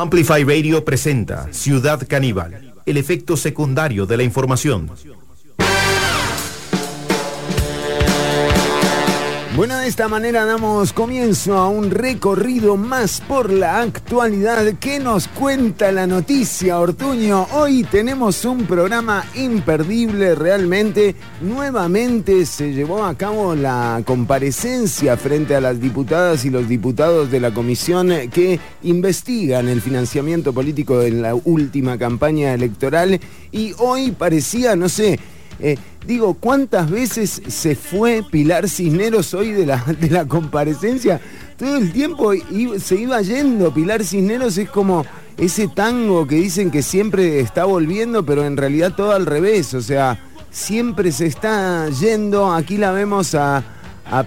Amplify Radio presenta Ciudad Caníbal, el efecto secundario de la información. Bueno, de esta manera damos comienzo a un recorrido más por la actualidad que nos cuenta la noticia Ortuño. Hoy tenemos un programa imperdible realmente. Nuevamente se llevó a cabo la comparecencia frente a las diputadas y los diputados de la comisión que investigan el financiamiento político en la última campaña electoral y hoy parecía, no sé, eh, digo, ¿cuántas veces se fue Pilar Cisneros hoy de la, de la comparecencia? Todo el tiempo se iba yendo. Pilar Cisneros es como ese tango que dicen que siempre está volviendo, pero en realidad todo al revés. O sea, siempre se está yendo. Aquí la vemos a,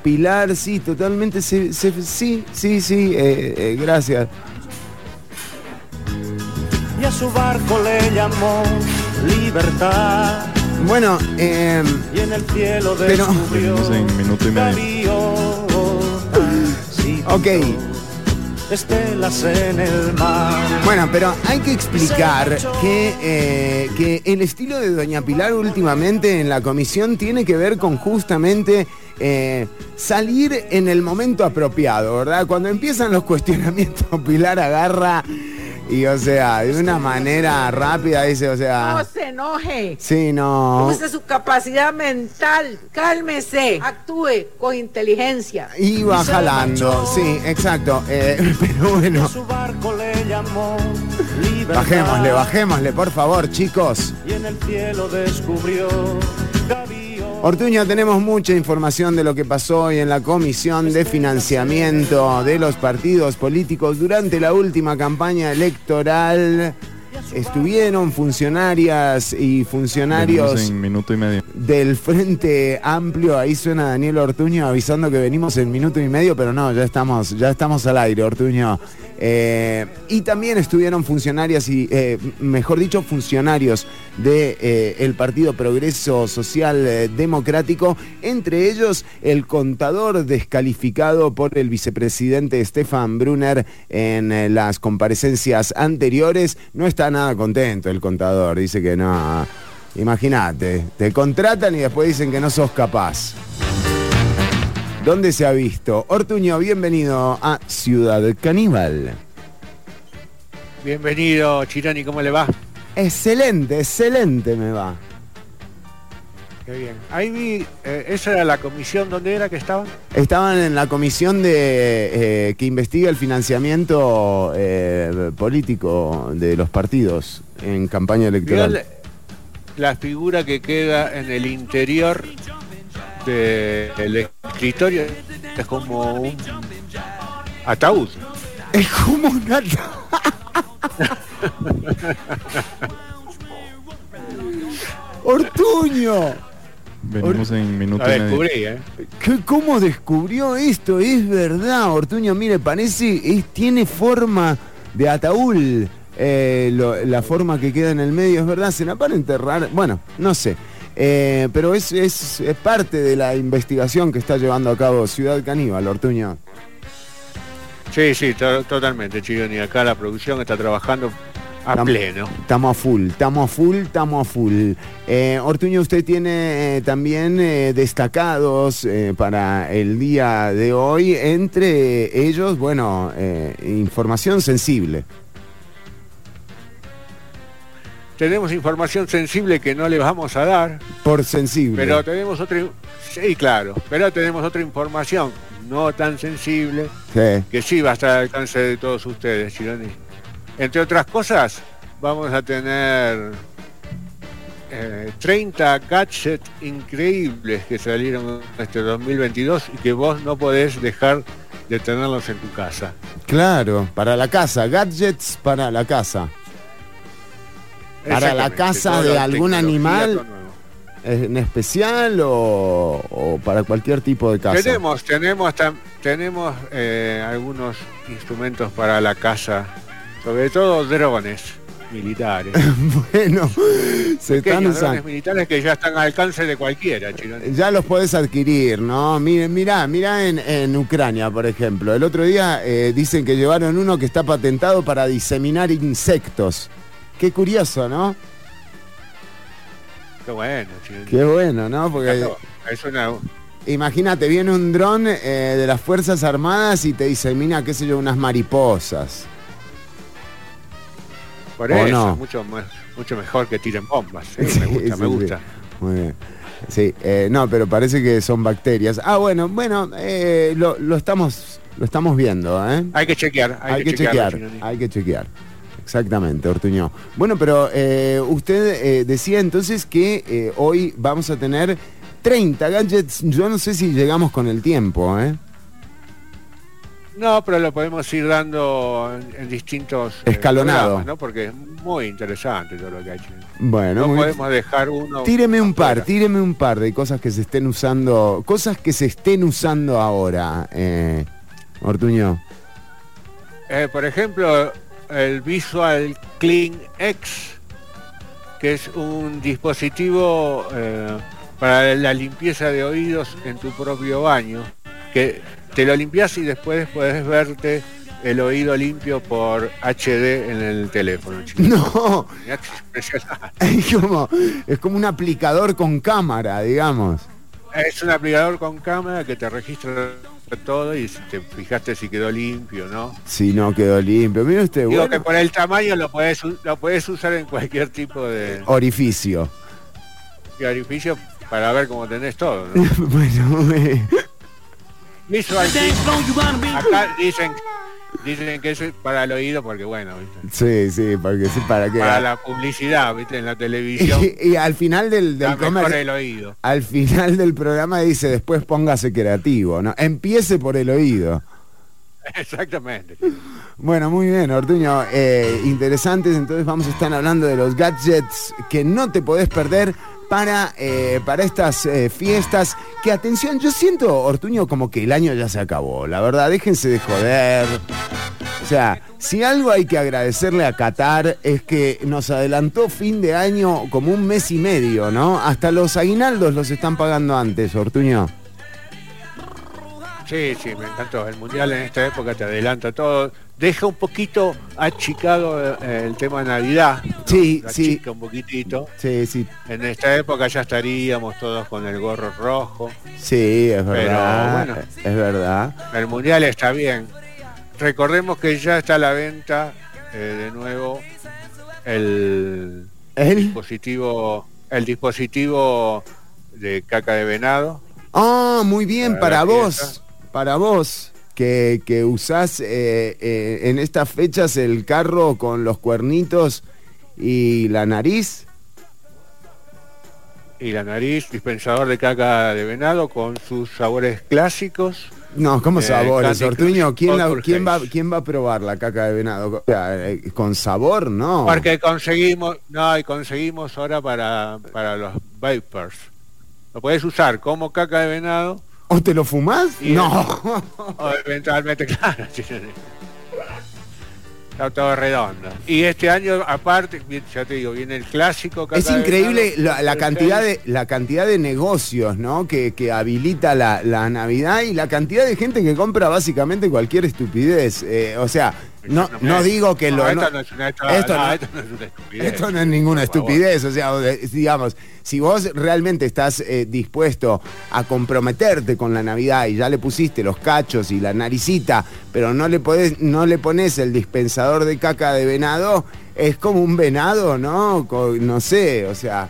Pilar, sí, totalmente. sí, sí, sí, eh, eh, gracias. Y a su barco le llamó libertad bueno, eh, y en el cielo pero en minuto y medio. ok. Estelas en el mar. Bueno, pero hay que explicar que, eh, que el estilo de Doña Pilar últimamente en la comisión tiene que ver con justamente eh, salir en el momento apropiado, ¿verdad? Cuando empiezan los cuestionamientos, Pilar agarra y o sea, de una manera rápida dice, o sea. No se enoje. Sí, no. Use su capacidad mental. Cálmese. Actúe con inteligencia. Y va jalando. Sí, exacto. Eh, pero bueno. Bajémosle, bajémosle, por favor, chicos. Y en el cielo descubrió Ortuño, tenemos mucha información de lo que pasó hoy en la Comisión de Financiamiento de los Partidos Políticos durante la última campaña electoral. Estuvieron funcionarias y funcionarios minuto y medio. del Frente Amplio. Ahí suena Daniel Ortuño avisando que venimos en minuto y medio, pero no, ya estamos, ya estamos al aire, Ortuño. Eh, y también estuvieron funcionarias y, eh, mejor dicho, funcionarios del de, eh, Partido Progreso Social Democrático, entre ellos el contador descalificado por el vicepresidente Stefan Brunner en las comparecencias anteriores. No está nada contento el contador, dice que no. Imagínate, te contratan y después dicen que no sos capaz. ¿Dónde se ha visto? Ortuño, bienvenido a Ciudad Caníbal. Bienvenido, Chirani, ¿cómo le va? Excelente, excelente me va. Qué bien. Ahí vi, eh, ¿esa era la comisión donde era que estaban? Estaban en la comisión de eh, que investiga el financiamiento eh, político de los partidos en campaña electoral. la figura que queda en el interior el escritorio es como un ataúd. Es como un ataúd. Ortuño. Venimos en minutos. ¿eh? ¿Cómo descubrió esto? Es verdad, Ortuño. Mire, parece, es, tiene forma de ataúd. Eh, la forma que queda en el medio, es verdad, se la para enterrar. Bueno, no sé. Eh, pero es, es, parte de la investigación que está llevando a cabo Ciudad Caníbal, Ortuño. Sí, sí, totalmente, Chironi. Acá la producción está trabajando a pleno. Estamos a full, estamos a full, estamos a full. Eh, Ortuño, usted tiene eh, también destacados para el día de hoy, entre ellos, bueno, información sensible. Tenemos información sensible que no le vamos a dar. Por sensible. Pero tenemos otra, sí, claro, pero tenemos otra información no tan sensible que sí va a estar al alcance de todos ustedes, Chironi. Entre otras cosas, vamos a tener 30 eh, gadgets increíbles que salieron este 2022 y que vos no podés dejar de tenerlos en tu casa. Claro, para la casa, gadgets para la casa para la casa de algún animal en especial o, para cualquier tipo de casa? Tenemos, tenemos, tenemos eh, algunos instrumentos para la casa, sobre todo drones, militares. bueno, se están usando. drones militares que ya están al alcance de cualquiera, Chironi. Ya los podés adquirir, ¿no? Miren, mirá, mirá en, en Ucrania, por ejemplo. El otro día eh, dicen que llevaron uno que está patentado para diseminar insectos. Qué curioso, ¿no? Qué bueno, Chironi. Qué bueno, ¿no? Porque Es una... imagínate, viene un dron eh, de las Fuerzas Armadas y te disemina, qué sé yo, unas mariposas. Por ¿O eso, no? mucho, mucho mejor que tiren bombas. sí, Sí, me gusta, sí, me sí. gusta. Muy bien. Sí, eh, no, pero parece que son bacterias. Ah, bueno, bueno, eh, lo, lo estamos, lo estamos viendo, ¿eh? Hay que chequear, hay, Hay, que, chequear, hay que chequear. Exactamente, Ortuño. Bueno, pero eh, usted eh, decía entonces que eh, hoy vamos a tener 30 gadgets. Yo no sé si llegamos con el tiempo, ¿eh? No, pero lo podemos ir dando en, en distintos Escalonado. programas, ¿no? Porque es muy interesante todo lo que hay. Chironi. Bueno, No podemos dejar uno. tíreme un par, tíreme un par de cosas que se estén usando, cosas que se estén usando ahora, Ortuño. Por ejemplo, el Visual Clean X, que es un dispositivo eh, para la limpieza de oídos en tu propio baño, que te lo limpias y después puedes verte el oído limpio por HD en el teléfono. No, es como, es como un aplicador con cámara, digamos. Es un aplicador con cámara que te registra todo y si te fijaste si quedó limpio, ¿no? Si no quedó limpio. Mire usted, Digo bueno, que por el tamaño lo puedes lo puedes usar en cualquier tipo de, orificio. de orificio para ver cómo tenés todo. ¿no? bueno, eh, acá dicen dicen que eso es para el oído porque bueno, ¿viste? sí, sí, porque sí, para que... para la publicidad, ¿viste? En la televisión Y, y al final del, el oído. al final del programa dice después póngase creativo, ¿no? Empiece por el oído. Exactamente. Bueno, muy bien, Ortuño. Eh, interesantes, entonces vamos a estar hablando de los gadgets que no te podés perder para, eh, para estas eh, fiestas. Que atención, yo siento, Ortuño, como que el año ya se acabó. La verdad, déjense de joder. O sea, si algo hay que agradecerle a Qatar es que nos adelantó fin de año como un mes y medio, ¿no? Hasta los aguinaldos los están pagando antes, Ortuño. Sí, sí, me encantó. El mundial en esta época te adelanta todo. Deja un poquito achicado eh, el tema de Navidad. ¿no? Sí, Lo sí. achica un poquitito. Sí, sí, En esta época ya estaríamos todos con el gorro rojo. sí, es verdad. bueno. Es verdad. El mundial está bien. Recordemos que ya está a la venta eh, de nuevo el dispositivo, el dispositivo de caca de venado. Ah, muy bien, Para para la vos. Para vos, que, que usás eh, eh, en estas fechas el carro con los cuernitos y la nariz. y la nariz, dispensador de caca de venado con sus sabores clásicos. No, ¿cómo Eh, sabores, Ortuño? ¿Quién, la- Poker quién, va. ¿Quién va a probar la caca de venado? O sea, ¿Con sabor? No. Porque conseguimos, no, y conseguimos ahora para, para los vapers. Lo puedes usar como caca de venado ¿O te lo fumás? Y- No. eventualmente, claro. Está todo redondo. Y este año, aparte, ya te digo, viene el clásico Es increíble la, cantidad de la cantidad de negocios ¿no? que, que habilita la, la Navidad y la cantidad de gente que compra básicamente cualquier estupidez. Eh, o sea, no, no digo que lo... esto no- es una, estupidez. Esto no ninguna estupidez, o sea, digamos, si vos realmente estás eh, dispuesto a comprometerte con la Navidad y ya le pusiste los cachos y la naricita, pero no le podés, no le pones el dispensador de caca de venado, es como un venado, ¿no? Co- no sé, o sea,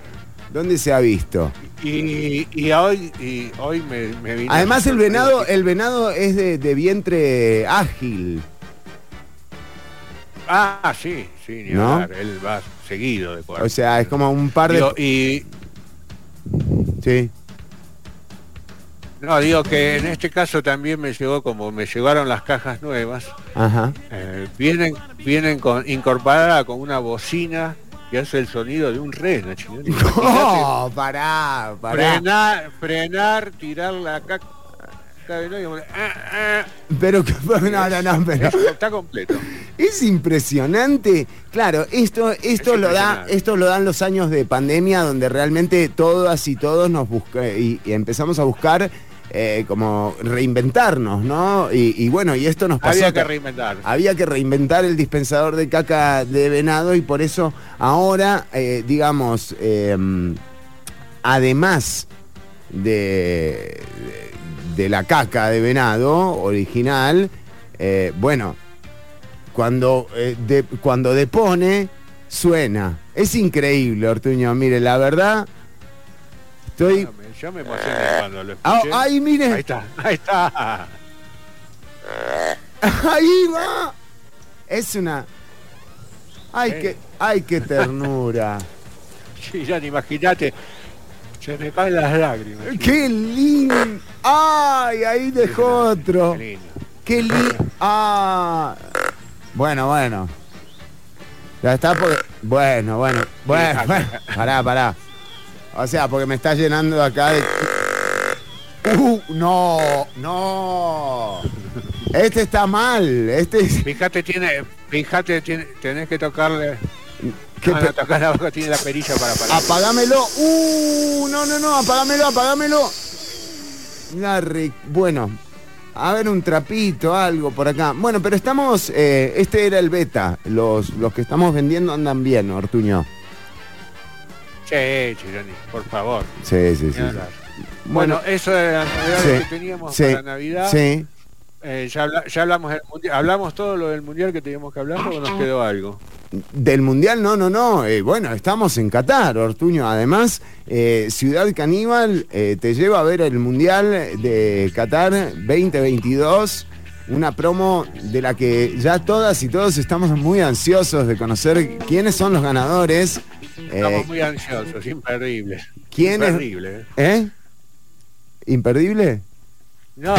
¿dónde se ha visto? Y, y hoy, y hoy me, me vino Además el venado, el venado es de, de vientre ágil. Ah, sí, sí, ni ¿No? hablar, él va seguido de cuarto. O sea, es como un par de. Digo, y Sí. No, digo que en este caso también me llegó como me llegaron las cajas nuevas, Ajá. eh, vienen, vienen con incorporada con una bocina que hace el sonido de un reno. Imagínate, No, pará, pará. frenar, frenar, tirar la ah, ah, Pero que no, no, no, pero. está completo. Es impresionante. Claro, esto, esto lo da, esto lo dan los años de pandemia donde realmente todas y todos nos busca y, empezamos a buscar eh, como reinventarnos, ¿no? Y, bueno, y esto nos pasó. Había que reinventar. Había que reinventar el dispensador de caca de venado y por eso ahora, eh, digamos, em, además de, de, la caca de venado original, eh, bueno, cuando, eh, cuando depone, suena. Es increíble, Ortuño. Mire, la verdad, estoy... Yo me, emocioné cuando lo ah, escuché. ahí, mire. Ahí está, ahí está. Ahí va. Es una... Ay, qué, ay, qué ternura. Sí, ya imagínate. Se me caen las lágrimas. ¡Qué lindo! ¡Ay! Ahí dejó otro. Qué lindo. ¡Ah! Bueno, bueno. Ya está porque... Bueno, bueno, bueno, Pará, pará. O sea, porque me está llenando acá de... Uh, no, no. Este está mal. Este Fíjate, tiene... Fíjate, tiene, tenés que tocarle... ¿Qué ah, tocar abajo tiene la perilla para parar. Apagámelo. Uh, no, no, no, apagámelo, apagámelo. Bueno, a ver un trapito, algo por acá. Bueno, pero estamos, eh, este era el beta. Los, los que estamos vendiendo andan bien, Ortuño. Sí, Chironi, por favor. Sí, sí, sí. Bueno, eso era lo que teníamos para Navidad. Sí. Eh, ya, hablamos del mundial, hablamos todo lo del mundial que teníamos que hablar o nos quedó algo. Del mundial, no, no, no. Eh, bueno, estamos en Qatar, Ortuño. Además, eh, Ciudad Caníbal te lleva a ver el mundial de Qatar 2022. Una promo de la que ya todas y todos estamos muy ansiosos de conocer quiénes son los ganadores. Estamos muy ansiosos, imperdible. ¿Quién Imperdible. ¿Eh? ¿Imperdible? No,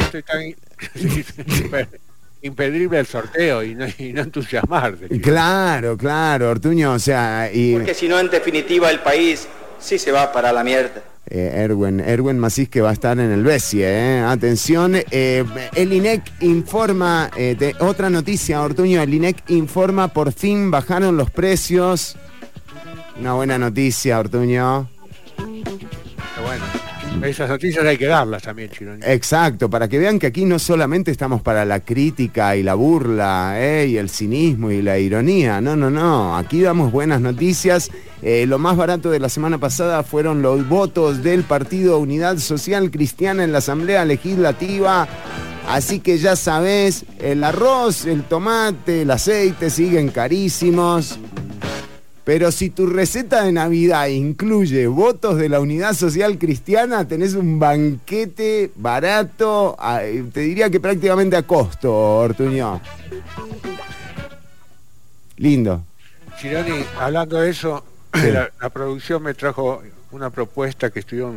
estoy tan impedible el sorteo y no, y no entusiasmarte. Claro, claro, Ortuño, o sea... Y... Porque si no, en definitiva, el país sí se va para la mierda. Eh, Erwin, Erwin Macís que va a estar en el BESIE, eh. atención, eh, el INEC informa, eh, de otra noticia, Ortuño, el INEC informa, por fin bajaron los precios, una buena noticia, Ortuño. Esas noticias hay que darlas también, Chironi. Exacto, para que vean que aquí no solamente estamos para la crítica y la burla, ¿eh? y el cinismo y la ironía. No, no, no. Aquí damos buenas noticias. Eh, lo más barato de la semana pasada fueron los votos del Partido Unidad Social Cristiana en la Asamblea Legislativa. Así que ya sabes, el arroz, el tomate, el aceite siguen carísimos. Pero si tu receta de Navidad incluye votos de la Unidad Social Cristiana, tenés un banquete barato, te diría que prácticamente a costo, Ortuño. Lindo. Chironi, hablando de eso, la, producción me trajo una propuesta que estudió...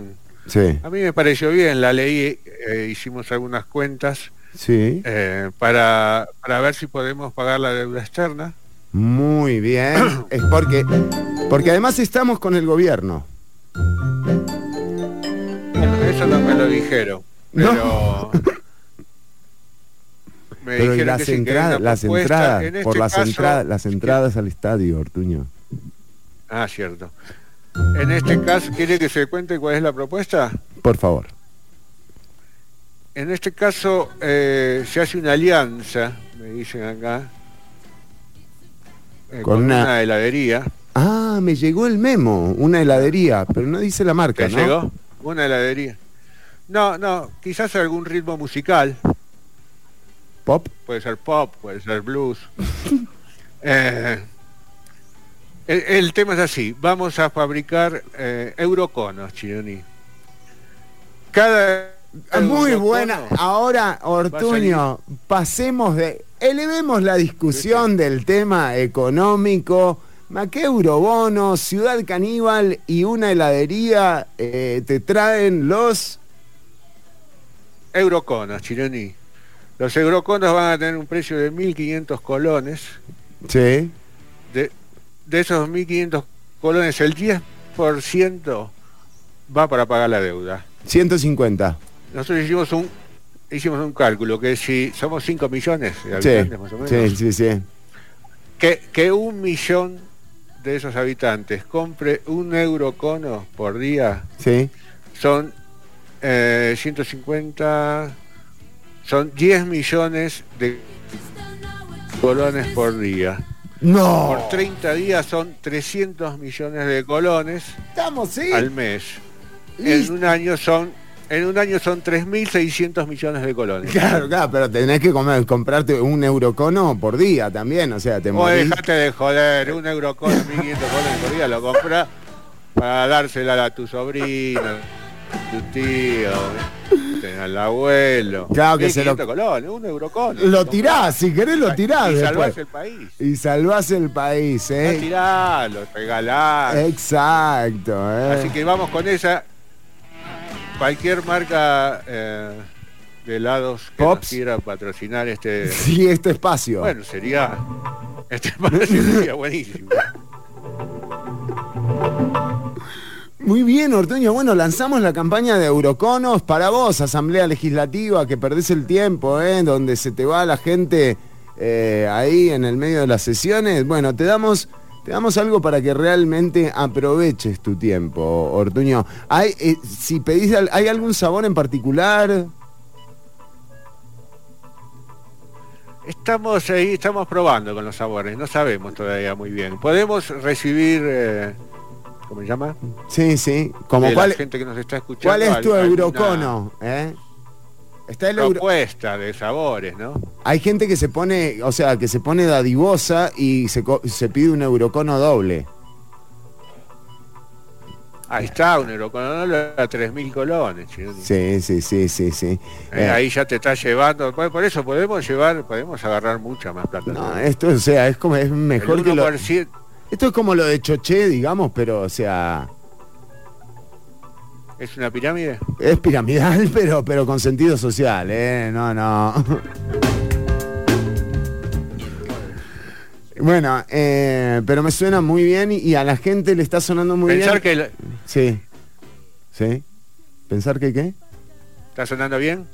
Sí. A mí me pareció bien, la leí, eh, hicimos algunas cuentas sí. Eh, para, para ver si podemos pagar la deuda externa. Muy bien. Es porque, porque además estamos con el gobierno. eso no me lo dijeron. Pero. Me pero las, entradas, las entradas, este por las entradas, las entradas al estadio, Ortuño. Ah, cierto. En este caso, ¿quiere que se cuente cuál es la propuesta? Por favor. En este caso eh, se hace una alianza, me dicen acá, eh, con, una... heladería. Ah, me llegó el memo, una heladería, pero no dice la marca, ¿no? llegó? Una heladería. No, no, quizás algún ritmo musical. ¿Pop? Puede ser pop, puede ser blues. Eh, el, tema es así, vamos a fabricar eh, euroconos, Chironi. Cada... Muy buena. Ahora, Ortuño, pasemos de elevemos la discusión del tema económico. ¿Qué eurobono, Ciudad Caníbal y una heladería eh, te traen los... Euroconos, Chironi. Los euroconos van a tener un precio de 1.500 colones. Sí. De, de esos 1.500 colones, el 10% va para pagar la deuda. 150. Nosotros hicimos un hicimos un cálculo que si somos 5 millones de habitantes más o menos, sí, sí, sí. Que, que un millón de esos habitantes compre un eurocono por día, son eh, 150, son 10 millones de colones por día. No. Por 30 días son 300 millones de colones Estamos, sí. al mes. Listo. En un año son en un año son 3.600 millones de colones. Claro, claro, pero tenés que comer, comprarte un eurocono por día también, o sea, te O morís. dejate de joder, un eurocono, 1.500 colones por día, lo compras para dársela a tu sobrino, a tu tío, al abuelo. Claro que se lo- 1.500 colones, un eurocono. Lo tirás, si querés lo tirás Y después. salvás el país. Y salvás el país, No ¿eh? tirás, lo regalás. Exacto, ¿eh? Así que vamos con esa. Cualquier marca eh, de helados que nos Pops. quiera patrocinar este. Sí, este espacio. Bueno, sería. Este sería buenísimo. Muy bien, Ortuño. Bueno, lanzamos la campaña de Euroconos para vos, Asamblea Legislativa, que perdés el tiempo, ¿eh? Donde se te va la gente eh, ahí en el medio de las sesiones. Bueno, te damos, te damos algo para que realmente aproveches tu tiempo, Ortuño. ¿Hay, eh, si pedís, ¿hay algún sabor en particular? Estamos ahí, estamos probando con los sabores, no sabemos todavía muy bien. Podemos recibir. eh, ¿Cómo se llama? Sí, sí. Como De cuál, la gente que nos está escuchando. ¿Cuál es tu alguna Eurocono? ¿eh? Está el euro... Propuesta de sabores, ¿no? Hay gente que se pone, o sea, que se pone dadivosa y se, pide un eurocono doble. Ahí está, un eurocono a 3.000 colones. Sí, sí, sí, sí, sí. Eh, Eh, ahí ya te está llevando, por eso podemos llevar, podemos agarrar mucha más plata. no, esto, o sea, es como es mejor que lo. 1%, Esto es como lo de Choché, digamos, pero, o sea, ¿Es una pirámide? es piramidal, pero, pero con sentido social, ¿eh? No, no. Bueno, eh, pero me suena muy bien y, a la gente le está sonando muy Pensar bien. que el- Sí. ¿Sí? ¿Pensar que qué? está sonando bien.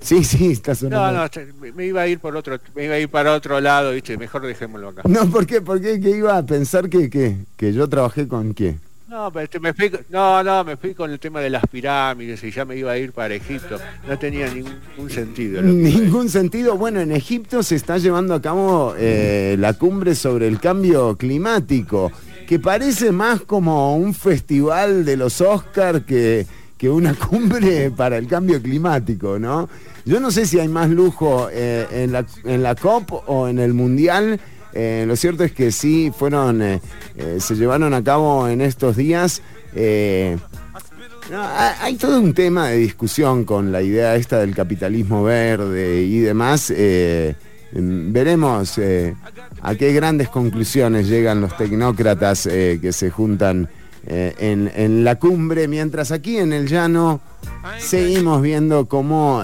Sí, sí, está sonando. No, no, me- iba a ir por otro, me iba a ir para otro lado, viste, mejor dejémoslo acá. No, ¿por qué? ¿Por qué? ¿Que iba a pensar que, que, que yo trabajé con qué? No, pero este, me fui, no, no, me fui con el tema de las pirámides y ya me iba a ir para Egipto. No tenía ningún sentido. Ningún sentido. Bueno, en Egipto se está llevando a cabo eh, la cumbre sobre el cambio climático, que parece más como un festival de los Oscars que, que una cumbre para el cambio climático, ¿no? Yo no sé si hay más lujo eh, en, la, en la COP o en el Mundial. Eh, lo cierto es que sí fueron, eh, eh, se llevaron a cabo en estos días. hay todo un tema de discusión con la idea esta del capitalismo verde y demás. mm, veremos a qué grandes conclusiones llegan los tecnócratas que se juntan en, en la cumbre, mientras aquí en el llano seguimos viendo cómo...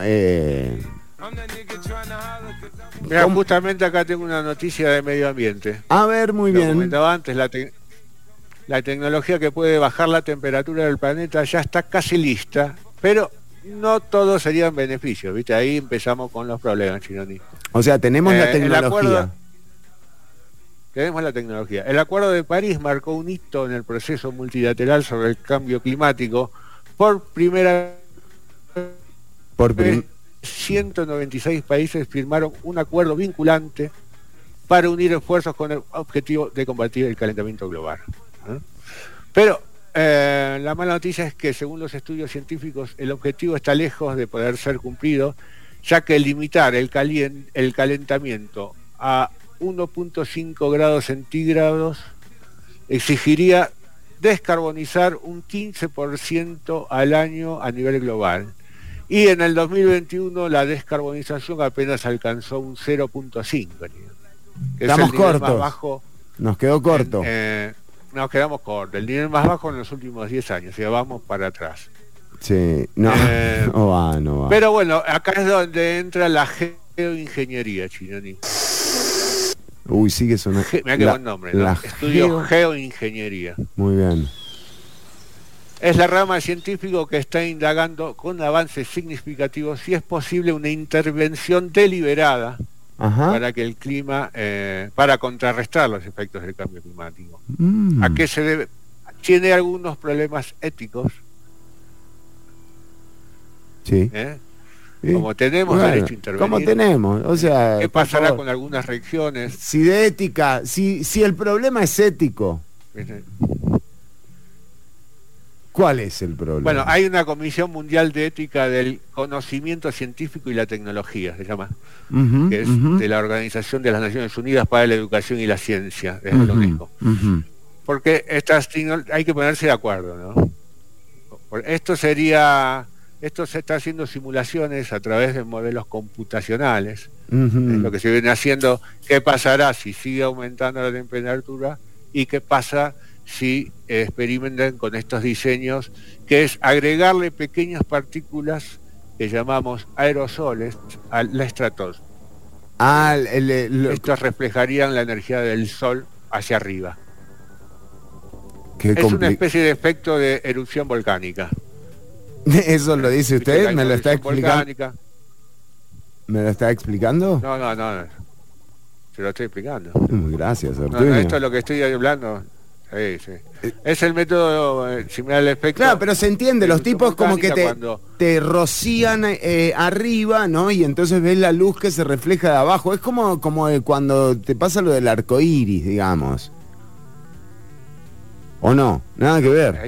eh, justamente acá tengo una noticia de medio ambiente. a ver, muy Lo bien. comentaba antes, la, te- la tecnología que puede bajar la temperatura del planeta ya está casi lista, pero no todos serían beneficios, ¿viste? Ahí empezamos con los problemas, Chironi. O sea, tenemos Eh, la el tecnología. acuerdo- Tenemos la tecnología. El Acuerdo de París marcó un hito en el proceso multilateral sobre el cambio climático. Por primera Por vez, prim- 196 países firmaron un acuerdo vinculante para unir esfuerzos con el objetivo de combatir el calentamiento global. ¿eh? Pero eh, la mala noticia es que según los estudios científicos el objetivo está lejos de poder ser cumplido, ya que limitar el, el calentamiento a 1.5 grados centígrados exigiría descarbonizar un 15% al año a nivel global. Y en el 2021 la descarbonización apenas alcanzó un 0.5. que es el Estamos más cortos. bajo Nos quedó corto. en, eh, nos quedamos cortos. El nivel más bajo en los últimos 10 años. Y vamos para atrás. Sí, no, eh, no va, no va. Pero bueno, acá es donde entra la geoingeniería, Chinoni. Uy, sigue sonando. Mirá qué buen nombre, ¿no? la Estudio geo- geoingeniería. Muy bien. Es la rama científica que está indagando con avances significativos si es posible una intervención deliberada para que el clima, eh, para contrarrestar los efectos del cambio climático. Mm. ¿A qué se debe? Tiene algunos problemas éticos. Sí. ¿Eh? Como tenemos derecho a intervenir. Como tenemos, o sea... ¿Qué pasará con algunas regiones? Si de ética, si, si el problema es ético... ¿Cuál es el problema? Bueno, hay una Comisión Mundial de Ética del Conocimiento Científico y la Tecnología, se llama, que es de la Organización de las Naciones Unidas para la Educación y la Ciencia, de la UNESCO. Porque estas hay que ponerse de acuerdo, ¿no? Esto sería, esto se está haciendo simulaciones a través de modelos computacionales, lo que se viene haciendo, qué pasará si sigue aumentando la temperatura y qué pasa si experimentan con estos diseños, que es agregarle pequeñas partículas que llamamos aerosoles a la estratosfera. Ah, Estos reflejarían la energía del Sol hacia arriba. es una especie de efecto de erupción volcánica. ¿Eso lo dice usted? ¿Me lo está explicando? ¿Me lo está explicando? No, no, no. Se lo estoy explicando. Gracias, Arturo. esto es lo que estoy hablando. Es el método eh, similar al efecto. Claro, pero se entiende, los tipos como que te, te rocían eh, arriba, ¿no? Y entonces ves la luz que se refleja de abajo. Es como, como cuando te pasa lo del arco iris, digamos. ¿O no? Nada que ver.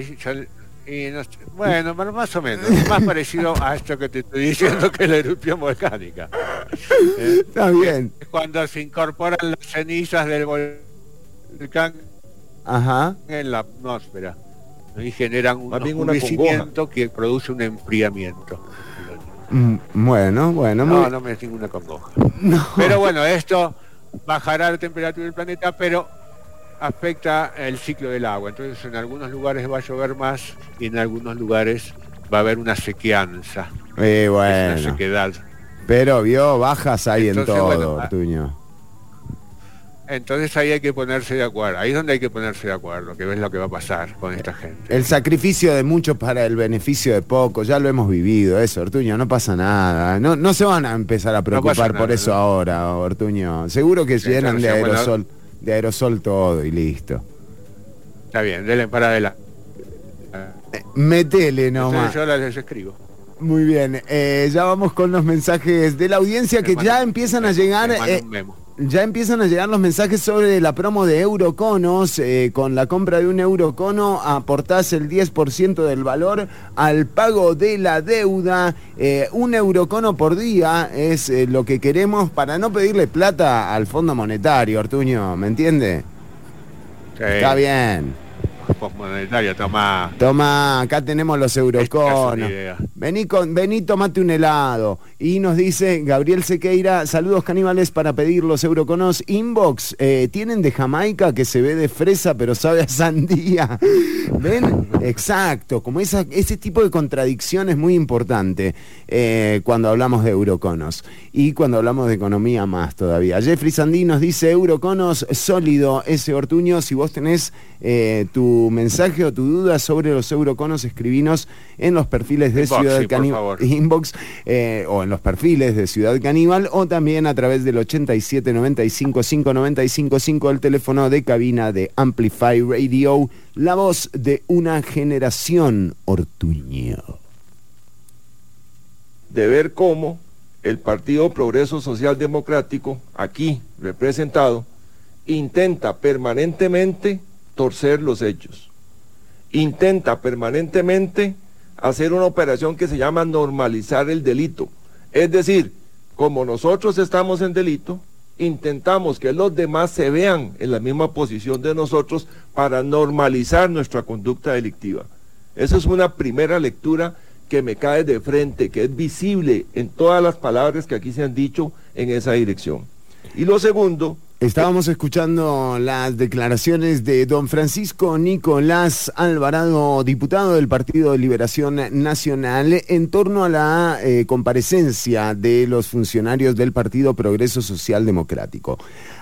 bueno, más o menos. más parecido a esto que te estoy diciendo que la erupción volcánica. Está bien. Cuando se incorporan las cenizas del volcán Ajá. en la atmósfera y generan un enfurecimiento que produce un enfriamiento. Mm, bueno, bueno. No, no me es ninguna congoja. Pero bueno, esto bajará la temperatura del planeta, pero afecta el ciclo del agua. Entonces en algunos lugares va a llover más y en algunos lugares va a haber una sequeanza. Eh, bueno. Una sequedad. Pero vio bajas ahí en todo, entonces ahí hay que ponerse de acuerdo, ahí es donde hay que ponerse de acuerdo, que ves lo que va a pasar con esta gente. El sacrificio de muchos para el beneficio de pocos, ya lo hemos vivido, eso, Ortuño, no pasa nada. No, no se van a empezar a preocupar por eso ahora, Ortuño. Seguro que llenan de aerosol, de aerosol todo y listo. Está bien, denle para adelante. Eh, metele nomás. yo les escribo. Muy bien, eh, ya vamos con los mensajes de la audiencia que ya empiezan a llegar ya empiezan a llegar los mensajes sobre la promo de Euroconos. Eh, con la compra de un Eurocono aportás el 10% del valor al pago de la deuda. Eh, un Eurocono por día es eh, lo que queremos para no pedirle plata al Fondo Monetario, Artuño, ¿me entiende? Está bien postmonetaria, toma. Toma, acá tenemos los euroconos. Vení, con, vení, tomate un helado. Y nos dice Gabriel Sequeira, saludos caníbales para pedir los euroconos. Inbox, eh, tienen de Jamaica que se ve de fresa pero sabe a sandía. ¿Ven? Exacto, como esa, ese tipo de contradicción es muy importante eh, cuando hablamos de euroconos. Y cuando hablamos de economía más todavía. Jeffrey Sandí nos dice euroconos sólido, ese Ortuño, si vos tenés eh, tu mensaje o tu duda sobre los euroconos, escribinos en los perfiles de Ciudad Caníbal, inbox, eh, o en los perfiles de Ciudad Caníbal, o también a través del 87 95 5 el teléfono de cabina de Amplify Radio, la voz de una generación ortuño. De ver cómo el Partido Progreso Social Democrático, aquí representado, intenta permanentemente torcer los hechos. Intenta permanentemente hacer una operación que se llama normalizar el delito. Es decir, como nosotros estamos en delito, intentamos que los demás se vean en la misma posición de nosotros para normalizar nuestra conducta delictiva. Esa es una primera lectura que me cae de frente, que es visible en todas las palabras que aquí se han dicho en esa dirección. Y lo segundo Estábamos escuchando las declaraciones de don Francisco Nicolás Alvarado, diputado del Partido de Liberación Nacional, en torno a la eh, comparecencia de los funcionarios del Partido Progreso Social Democrático.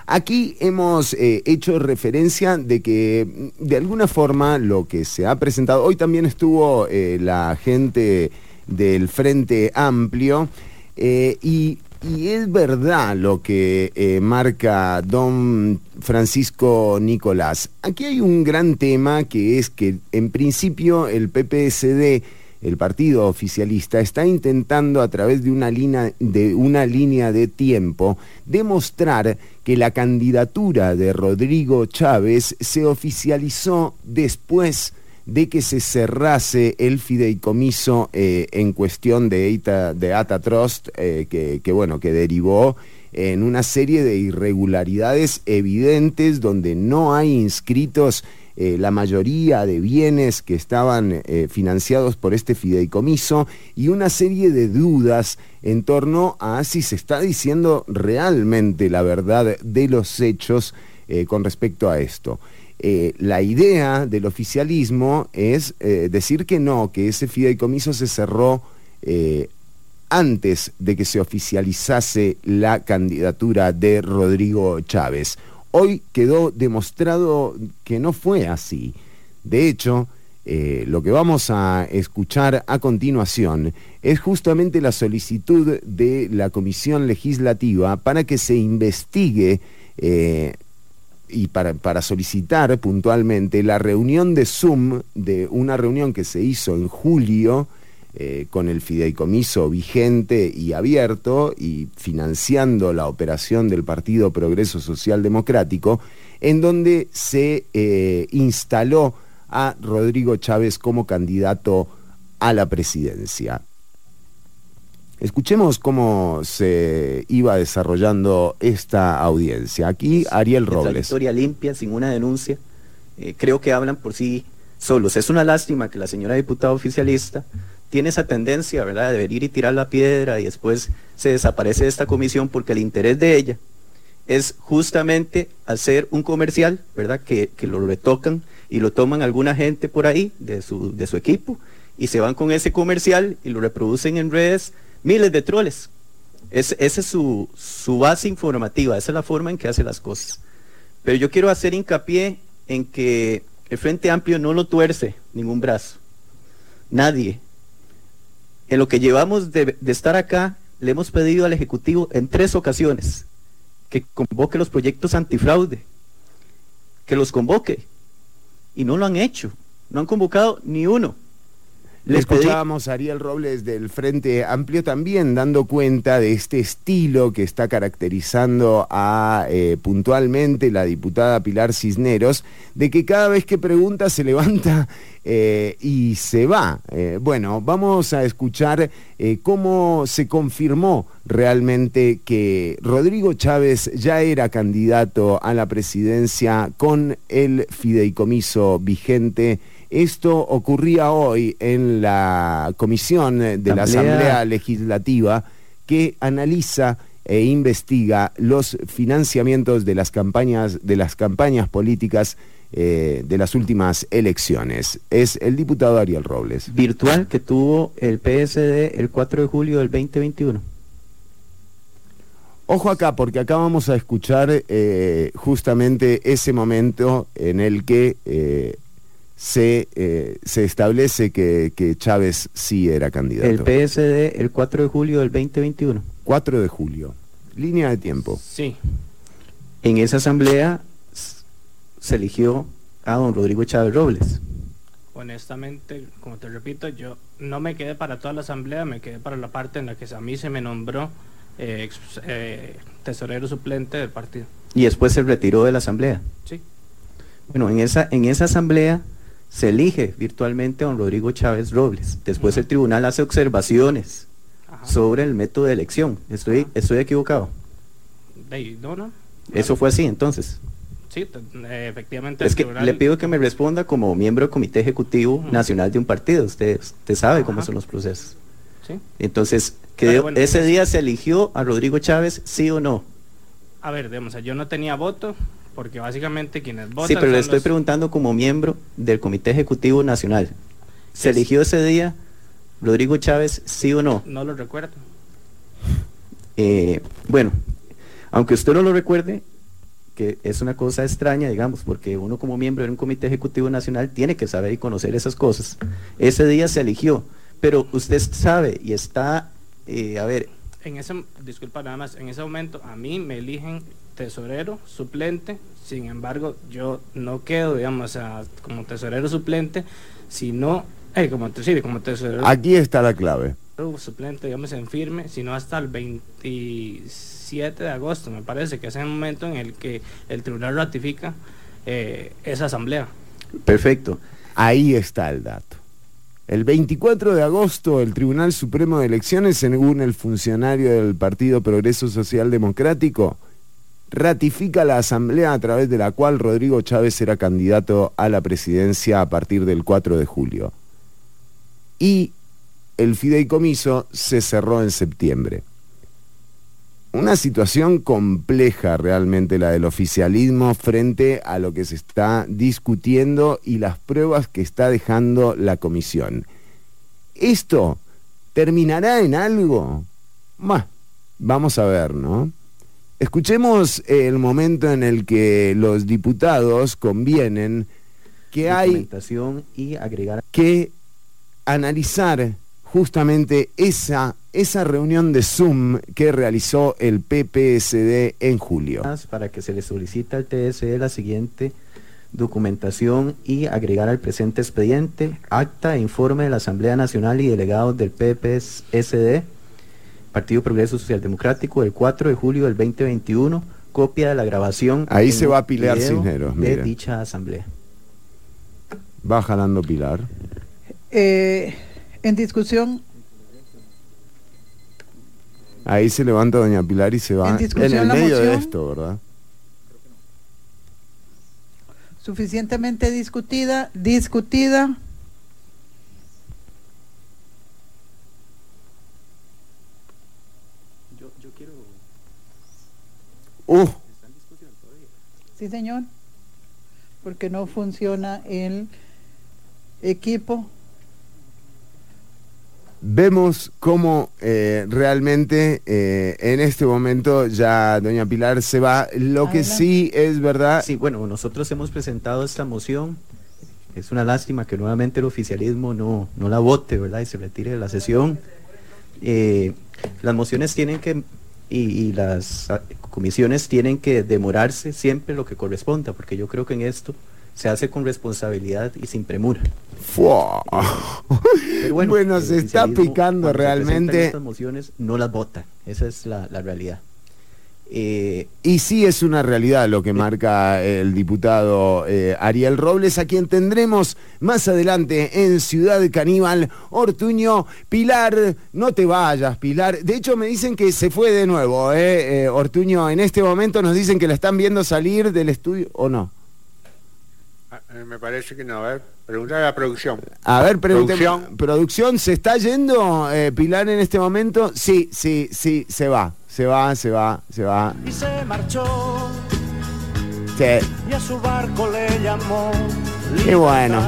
Aquí hemos eh, hecho referencia de que de alguna forma lo que se ha presentado, hoy también estuvo eh, la gente del Frente Amplio y y es verdad lo que eh, marca don Francisco Nicolás. Aquí hay un gran tema que es que en principio el PPSD, el partido oficialista, está intentando a través de una línea de, una línea de tiempo demostrar que la candidatura de Rodrigo Chávez se oficializó después de que se cerrase el fideicomiso eh, en cuestión de, de Ata Trust, eh, que, bueno, que derivó en una serie de irregularidades evidentes donde no hay inscritos eh, la mayoría de bienes que estaban financiados por este fideicomiso y una serie de dudas en torno a si se está diciendo realmente la verdad de los hechos con respecto a esto. Eh, la idea del oficialismo es eh, decir que no, que ese fideicomiso se cerró eh, antes de que se oficializase la candidatura de Rodrigo Chávez. Hoy quedó demostrado que no fue así. De hecho, lo que vamos a escuchar a continuación es justamente la solicitud de la Comisión Legislativa para que se investigue y para, solicitar puntualmente la reunión de Zoom, de una reunión que se hizo en julio eh, con el fideicomiso vigente y abierto y financiando la operación del Partido Progreso Social Democrático, en donde se eh, instaló a Rodrigo Chávez como candidato a la presidencia. Escuchemos cómo se iba desarrollando esta audiencia. Aquí Ariel Robles. historia limpia, sin una denuncia. Eh, creo que hablan por sí solos. Es una lástima que la señora diputada oficialista tiene esa tendencia, ¿verdad?, de venir y tirar la piedra y después se desaparece de esta comisión porque el interés de ella es justamente hacer un comercial, ¿verdad?, que, que lo retocan y lo toman alguna gente por ahí de su, de su equipo y se van con ese comercial y lo reproducen en redes miles de troles. esa es su, base informativa, esa es la forma en que hace las cosas. Pero yo quiero hacer hincapié en que el Frente Amplio no lo tuerce ningún brazo. Nadie. En lo que llevamos de, de estar acá, le hemos pedido al Ejecutivo en tres ocasiones que convoque los proyectos antifraude, que los convoque. Y no lo han hecho. No han convocado ni uno. Le escuchábamos a Ariel Robles del Frente Amplio también dando cuenta de este estilo que está caracterizando a eh, puntualmente la diputada Pilar Cisneros, de que cada vez que pregunta se levanta eh, y se va. Eh, bueno, vamos a escuchar cómo se confirmó realmente que Rodrigo Chávez ya era candidato a la presidencia con el fideicomiso vigente esto ocurría hoy en la comisión de la Asamblea Legislativa que analiza e investiga los financiamientos de las campañas, de las campañas políticas eh, de las últimas elecciones. Es el diputado Ariel Robles. Virtual que tuvo el PSD el 4 de julio del 2021. Ojo acá, porque acá vamos a escuchar eh, justamente ese momento en el que eh, se, eh, se establece que, Chávez sí era candidato. El PSD el 4 de julio del 2021. 4 de julio. Línea de tiempo. Sí. En esa asamblea se eligió a don Rodrigo Chávez Robles. Honestamente, como te repito, yo no me quedé para toda la asamblea, me quedé para la parte en la que a mí se me nombró eh, eh, tesorero suplente del partido. ¿Y después se retiró de la asamblea? Sí. Bueno, en esa, en esa asamblea se elige virtualmente a don Rodrigo Chávez Robles. Después el tribunal hace observaciones sobre el método de elección. ¿Estoy, estoy equivocado? no, no. Eso fue así entonces. Sí, eh, efectivamente. Es que le pido que me responda como miembro del Comité Ejecutivo Nacional de un partido. Usted, usted sabe cómo son los procesos. Sí. Entonces, que ese día se eligió a Rodrigo Chávez, sí o no. A ver, digamos, yo no tenía voto, porque básicamente quienes votan. Sí, pero le estoy preguntando como miembro del Comité Ejecutivo Nacional. ¿Se eligió ese día Rodrigo Chávez, sí o no? No lo recuerdo. Eh, bueno, aunque usted no lo recuerde, que es una cosa extraña, digamos, porque uno como miembro de un comité ejecutivo nacional tiene que saber y conocer esas cosas. Ese día se eligió, pero usted sabe y está, eh, a ver. En ese, disculpa nada más, en ese momento a mí me eligen tesorero, suplente, sin embargo yo no quedo, digamos, como tesorero suplente, sino, eh, como, sí, como tesorero. Aquí está la clave. Suplente, digamos, en firme, sino hasta el 27 de agosto, me parece que es el momento en el que el tribunal ratifica eh, esa asamblea. Perfecto, ahí está el dato. El 24 de agosto, el Tribunal Supremo de Elecciones, según el funcionario del Partido Progreso Social Democrático, ratifica la asamblea a través de la cual Rodrigo Chávez era candidato a la presidencia a partir del 4 de julio. Y el fideicomiso se cerró en septiembre. Una situación compleja realmente la del oficialismo frente a lo que se está discutiendo y las pruebas que está dejando la comisión. ¿Esto terminará en algo? vamos a ver, ¿no? Escuchemos el momento en el que los diputados convienen que hay y agregar que analizar justamente esa, esa reunión de Zoom que realizó el PPSD en julio. Para que se le solicite al TSE la siguiente documentación y agregar al presente expediente acta e informe de la Asamblea Nacional y delegados del PPSD Partido Progreso Social Democrático, el 4 de julio del 2021, copia de la grabación. Ahí se va a Pilar Cisneros, de dicha asamblea. Va jalando Pilar. Eh, en discusión. Ahí se levanta doña Pilar y se va en, en el medio de esto, ¿verdad? Suficientemente discutida, discutida. Uh. Sí, señor. Porque no funciona el equipo. Vemos cómo eh, realmente eh, en este momento ya doña Pilar se va. Lo que sí es verdad. Sí, bueno, nosotros hemos presentado esta moción. Es una lástima que nuevamente el oficialismo no, no la vote, ¿verdad? Y se retire de la sesión. Eh, las mociones tienen que y, las comisiones tienen que demorarse siempre lo que corresponda, porque yo creo que en esto se hace con responsabilidad y sin premura. bueno, se está picando realmente. Estas mociones no las vota, esa es la realidad. Eh, y sí es una realidad lo que marca el diputado eh, Ariel Robles, a quien tendremos más adelante en Ciudad Caníbal, Ortuño. Pilar, no te vayas, Pilar. De hecho, me dicen que se fue de nuevo, eh, Ortuño. En este momento nos dicen que la están viendo salir del estudio, ¿o no? Ah, me parece que no. A ver, preguntar a la producción. A ver, producción. ¿Producción se está yendo, Pilar, en este momento? Sí, sí, sí, se va se va, se va, se va. Y se marchó. Sí. Y a su barco le llamó. Y bueno.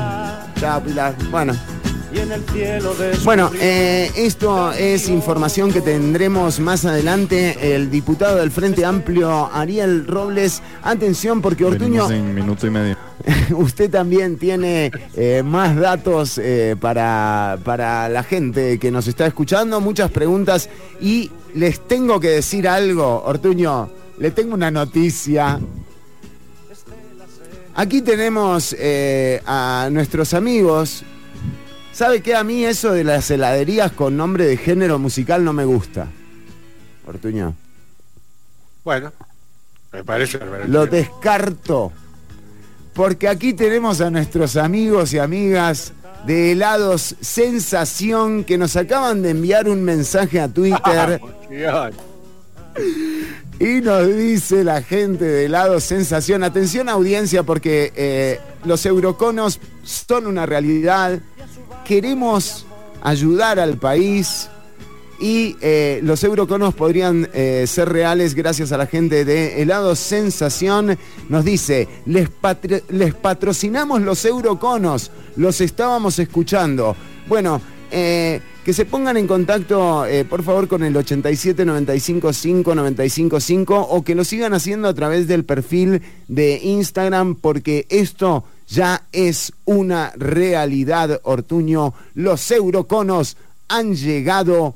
Chao, Pilar. Bueno. Y en el cielo de bueno, eh, esto es información que tendremos más adelante. El diputado del Frente Amplio, Ariel Robles. Atención, porque Ortuño. en minuto y medio. usted también tiene eh, más datos eh, para, para la gente que nos está escuchando, muchas preguntas y les tengo que decir algo, Ortuño, le tengo una noticia. Aquí tenemos eh, a nuestros amigos. ¿Sabe qué? A mí eso de las heladerías con nombre de género musical no me gusta. Ortuño. Bueno, me parece. Lo descarto. Porque aquí tenemos a nuestros amigos y amigas de helados Sensación que nos acaban de enviar un mensaje a Twitter. y nos dice la gente de helados Sensación, atención audiencia porque eh, los euroconos son una realidad. Queremos ayudar al país y eh, los euroconos podrían eh, ser reales gracias a la gente de Helado Sensación. Nos dice, les, les patrocinamos los euroconos, los estábamos escuchando. Bueno, eh, que se pongan en contacto, por favor, con el 87 95 5 o que lo sigan haciendo a través del perfil de Instagram porque esto ya es una realidad, Ortuño. Los euroconos han llegado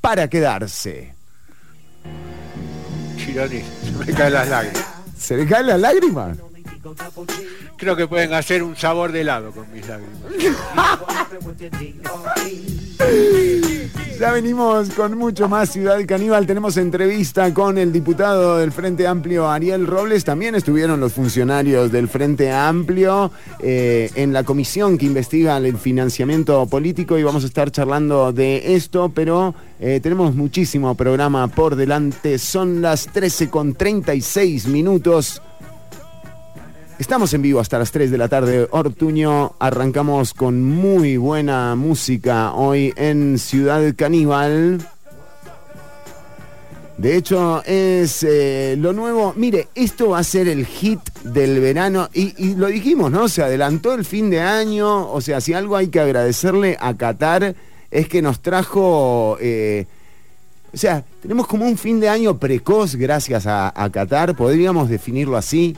para quedarse. Chironi, se me caen las lágrimas. ¿Se le caen las lágrimas? Creo que pueden hacer un sabor de helado con mis lágrimas. Ya venimos con mucho más Ciudad Caníbal. Tenemos entrevista con el diputado del Frente Amplio, Ariel Robles. También estuvieron los funcionarios del Frente Amplio eh, en la comisión que investiga el financiamiento político y vamos a estar charlando de esto, pero eh, tenemos muchísimo programa por delante. Son las 13 con 36 minutos. Estamos en vivo hasta las 3 de la tarde, Ortuño. Arrancamos con muy buena música hoy en Ciudad Caníbal. De hecho, es eh, lo nuevo. Mire, esto va a ser el hit del verano. Y, lo dijimos, ¿no? Se adelantó el fin de año. O sea, si algo hay que agradecerle a Qatar es que nos trajo. Eh, o sea, tenemos como un fin de año precoz gracias a, a Qatar. Podríamos definirlo así.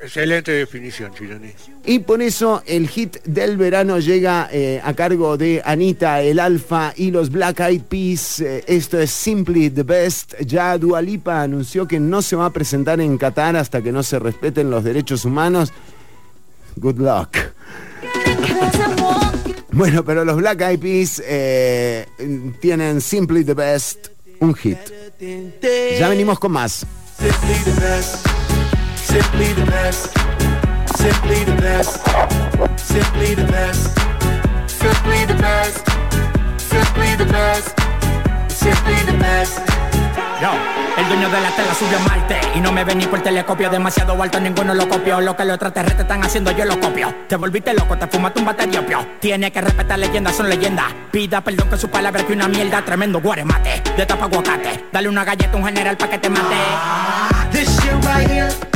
Excelente definición, Chironi. Y por eso el hit del verano llega eh, a cargo de Anita, el Alfa y los Black Eyed Peas. Eh, esto es Simply the Best. Ya Dualipa anunció que no se va a presentar en Qatar hasta que no se respeten los derechos humanos. Good luck. bueno, pero los Black Eyed Peas eh, tienen Simply the Best, un hit. Ya venimos con más. Simply the best. Simply the best. Simply the best. Simply the best. Simply the best. Simply the best. Yo, el dueño de la tela subió a Marte Y no me ven ni por telescopio Demasiado alto, ninguno lo copió Lo que los extraterrestres están haciendo, yo lo copio Te volviste loco, te fumaste un bate diopio Tiene que respetar leyendas, son leyendas Pida perdón que su palabra es que una mierda Tremendo guaremate, de tapa aguacate Dale una galleta a un general pa' que te mate This shit right here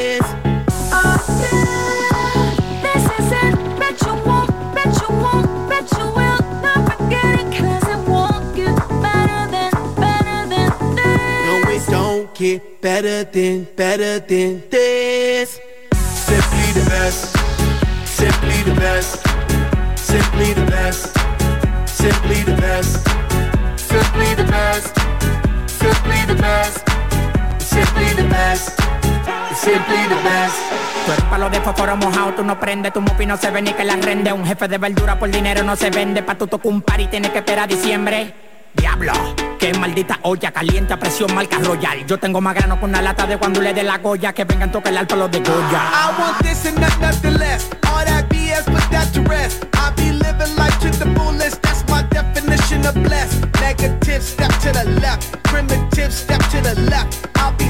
Get better than, better than this. Simply the best. Simply the best. Simply the best. Simply the best. Simply the best. Simply the best. Simply the best. Simply the best. Tú eres palo de fósforo mojado, tú no prendes, tu mufi no se ve ni que la rende. Un jefe de verdura por dinero no se vende, pa' tu tocar un par y tienes que esperar diciembre. Diablo, que maldita olla caliente a presión marca royal. Yo tengo más grano con una lata de cuando le dé la goya que vengan tocar el alto los de Goya. I want this and not nothing less. All that BS, put that to rest. I be living life to the fullest. That's my definition of blessed. Negative step to the left, primitive step to the left. I'll be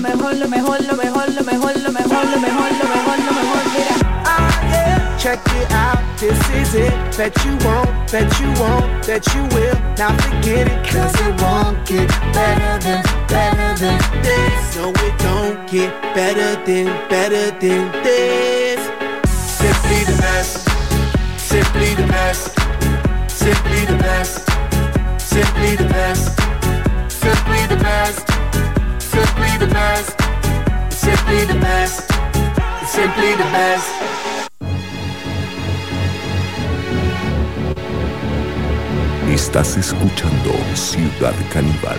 lo mejor, lo mejor, lo mejor, lo mejor, lo mejor, lo mejor, lo mejor, lo mejor, mira. Ah yeah, check it out. this is it. Bet you won't, bet you won't, bet you will. Now forget it, cause it won't get better than, better than this. No, it don't get better than, better than this. Simply the best, simply the best, simply the best, simply the best, simply the best, the best, simply the best, simply the best. Estás escuchando Ciudad Caníbal.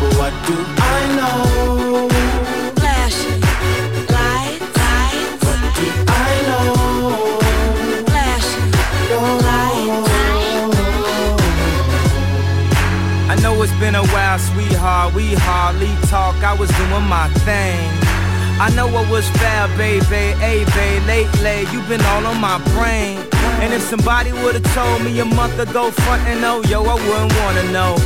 What do I know? Flashing light, light. What do I know? Flashing light, light. I know it's been a while, sweetheart. We hardly talk. I was doing my thing. I know what was fair, baby. Hey, babe, lately you've been all on my brain. And if somebody would've told me a month ago, front and oh, yo, I wouldn't wanna know.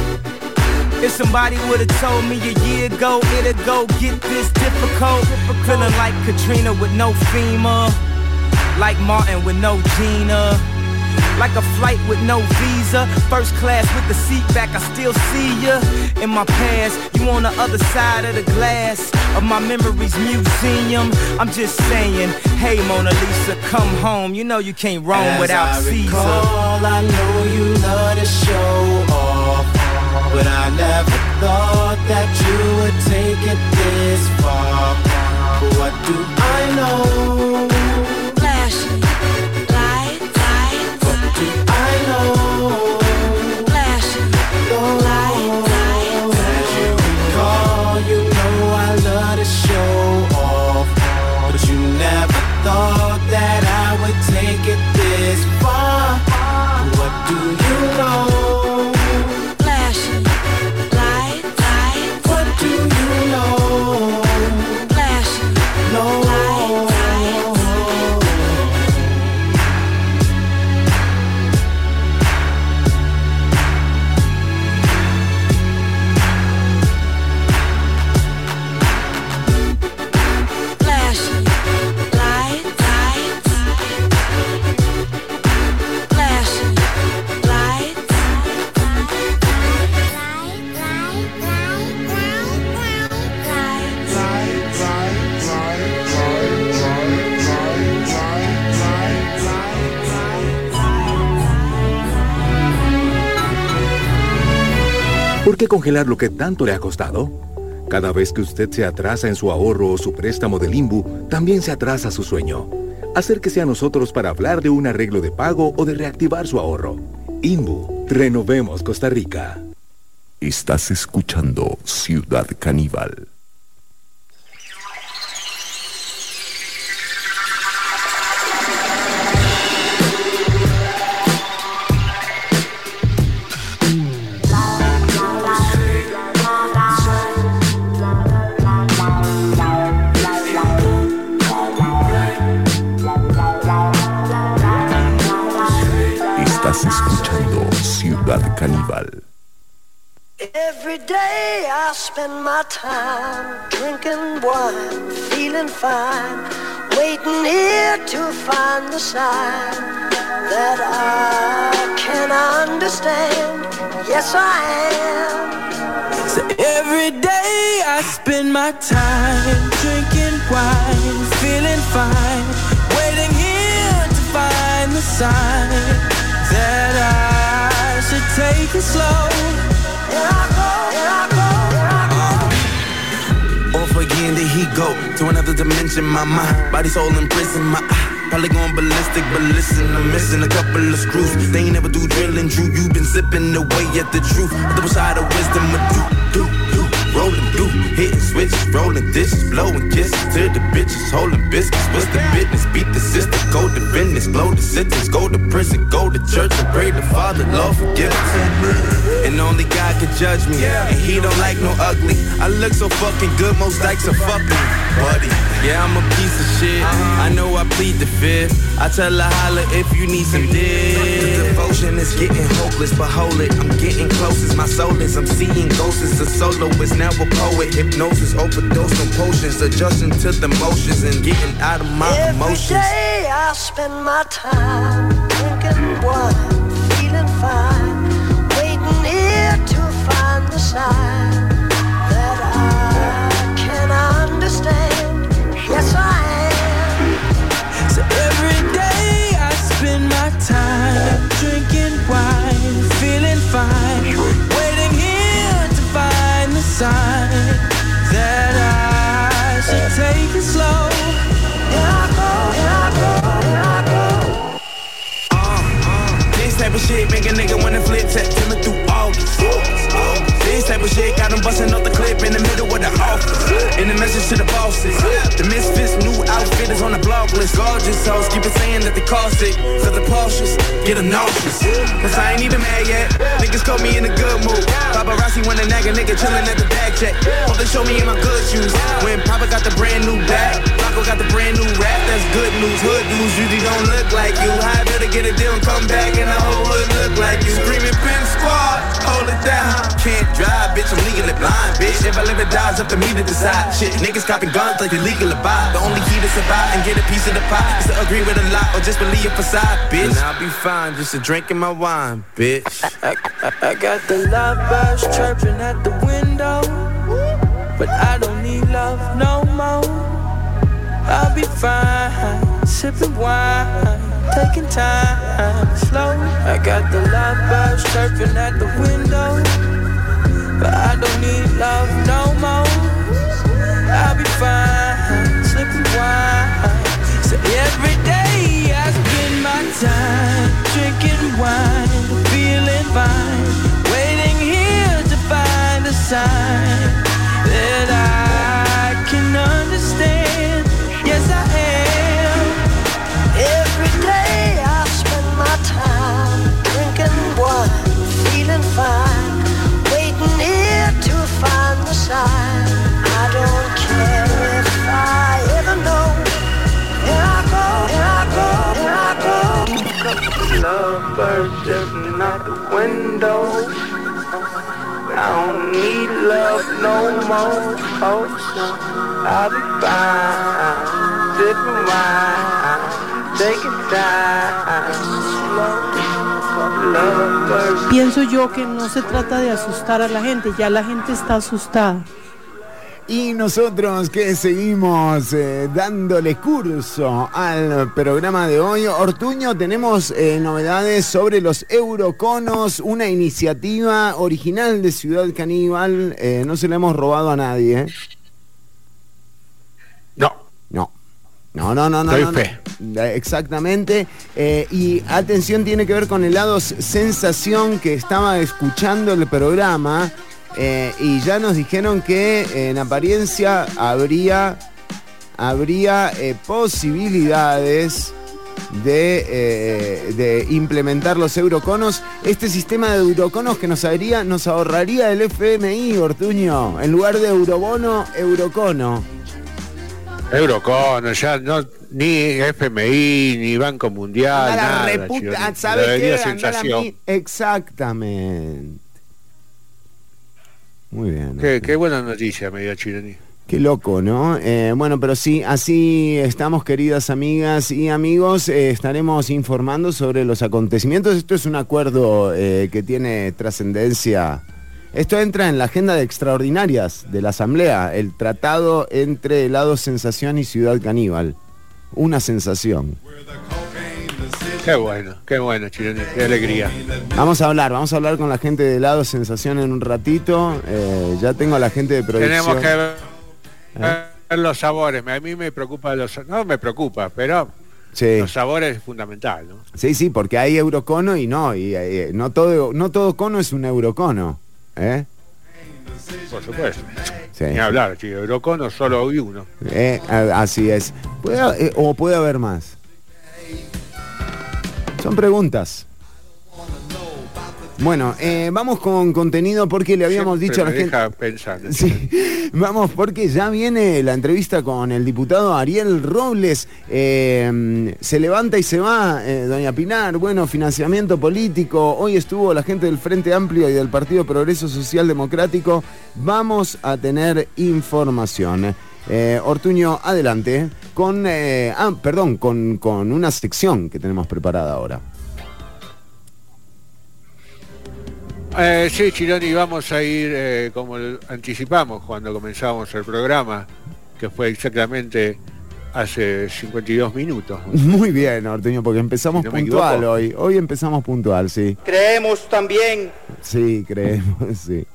If somebody would've told me a year ago it'd go get this difficult, feeling like Katrina with no FEMA, like Martin with no Gina. Like a flight with no visa, first class with the seat back, I still see ya. In my past, you on the other side of the glass of my memories museum. I'm just saying, hey Mona Lisa, come home. You know you can't roam As without I Caesar. Recall, I know you love to show. But I never thought that you would take it this far. What do I know? Congelar lo que tanto le ha costado? Cada vez que usted se atrasa en su ahorro o su préstamo de Limbu, también se atrasa su sueño. Acérquese a nosotros para hablar de un arreglo de pago o de reactivar su ahorro. Imbu, renovemos Costa Rica. Estás escuchando Ciudad Caníbal. I spend my time drinking wine, feeling fine, waiting here to find the sign that I can understand. Yes, I am. So every day I spend my time drinking wine, feeling fine, waiting here to find the sign that I should take it slow. Off again, he go to another dimension. My mind, body, soul in prison. My eye, probably going ballistic, but listen, I'm missing a couple of screws. They ain't never do drilling, Drew. You been zipping away at the truth. The side of wisdom, a do, do. Rolling through, hitting switches, rolling dishes, blowing kisses to the bitches, holding biscuits. What's the business? Beat the system, go to business, blow the sentence, go to prison, go to church and pray the Father, Lord forgive us. And only God can judge me, and He don't like no ugly. I look so fucking good, most dykes are fucking buddy. Yeah, I'm a piece of shit. Uh-huh. I know I plead the fifth. I tell her holla if you need some dick. The devotion is getting hopeless, but hold it. I'm getting close as my soul is. I'm seeing ghosts as a soloist, now a poet. Hypnosis, overdose on potions, adjusting to the motions and getting out of my Every emotions. day I spend my time drinking wine, feeling fine, waiting here to find the sign shit make a nigga wanna flip September through August. Type of shit got them busting off the clip in the middle of the office. In the message to the bosses. The misfits new outfit is on the blog list. Gorgeous hoes keep it saying that they cost it. So the Porsches get them nauseous. Cause I ain't even mad yet. Niggas caught me in a good mood. Paparazzi wanna nag a nigga chillin' at the bag check. Hope they show me in my good shoes. When Papa got the brand new bag. Rocco got the brand new rap. That's good news. Hood news usually don't look like you. How better get a deal and come back and the whole hood look like you. Screaming pin squad, hold it down. Can't drive, bitch, I'm legally blind, bitch. If I live or die, it's up to me to decide. Shit, niggas copping guns like they legal to buy. The only key to survive and get a piece of the pie is to agree with a lot or just believe a facade, bitch. And I'll be fine, just a drinking my wine, bitch. I, I, I got the love birds chirping at the window, but I don't need love no more. I'll be fine, sipping wine, taking time slow. I got the love birds chirping at the window, but I don't need love no more. I'll be fine, sipping wine. So every day I spend my time drinking wine, feeling fine, waiting here to find a sign go. Lovebirds just out the window. I don't need love no more. Oh, I'll be fine. Sipping wine, taking time. Slow. Lovebirds. Pienso yo que no se trata de asustar a la gente, ya la gente está asustada. Y nosotros que seguimos eh, dándole curso al programa de hoy, Ortuño, tenemos eh, novedades sobre los Euroconos, una iniciativa original de Ciudad Caníbal. eh, no se la hemos robado a nadie. No. No. No, no, no, no. Doy no, fe. Exactamente. Eh, y atención, tiene que ver con el lado sensación que estaba escuchando el programa. Eh, y ya nos dijeron que en apariencia habría, habría eh, posibilidades de, eh, de implementar los euroconos. Este sistema de euroconos que nos, haría, nos ahorraría el FMI, Ortuño. En lugar de eurobono, eurocono. Eurocono, ya no, ni FMI, ni Banco Mundial, la nada. reputa-. ¿sabes qué? sensación. mi- Exactamente. Muy bien. Qué, qué buena noticia me dio Chironi. Qué loco, ¿no? Eh, bueno, pero sí, así estamos, queridas amigas y amigos. eh, estaremos informando sobre los acontecimientos. Esto es un acuerdo eh, que tiene trascendencia. Esto entra en la agenda de extraordinarias de la Asamblea, el tratado entre Helado Sensación y Ciudad Caníbal. Una sensación. Qué bueno, qué bueno, Chironi, qué alegría. Vamos a hablar, vamos a hablar con la gente de Helado Sensación en un ratito. Eh, ya tengo a la gente de producción. Tenemos que ver, ¿Eh? ver los sabores. A mí me preocupa los... No me preocupa, pero Sí. los sabores es fundamental, ¿no? Sí, sí, porque hay eurocono y no, y eh, no todo, no todo cono es un eurocono. ¿eh? Por supuesto. Sí. Ni hablar, chico. Eurocono solo hay uno. Eh, así es. Puede eh, o puede haber más. Son preguntas. Bueno, eh, vamos con contenido porque le habíamos Siempre dicho a la gente... deja pensando. Sí, vamos porque ya viene la entrevista con el diputado Ariel Robles. Eh, se levanta y se va, eh, doña Pinar. Bueno, financiamiento político. Hoy estuvo la gente del Frente Amplio y del Partido Progreso Social Democrático. Vamos a tener información. Eh, Ortuño, adelante. Con, eh, ah, perdón, con, con una sección que tenemos preparada ahora. Eh, sí, Chironi, vamos a ir eh, como anticipamos cuando comenzamos el programa, que fue exactamente hace 52 minutos. Muy bien, Ortuño, porque empezamos Si no me puntual hoy. Hoy empezamos puntual, sí. Creemos también Sí, creemos, sí.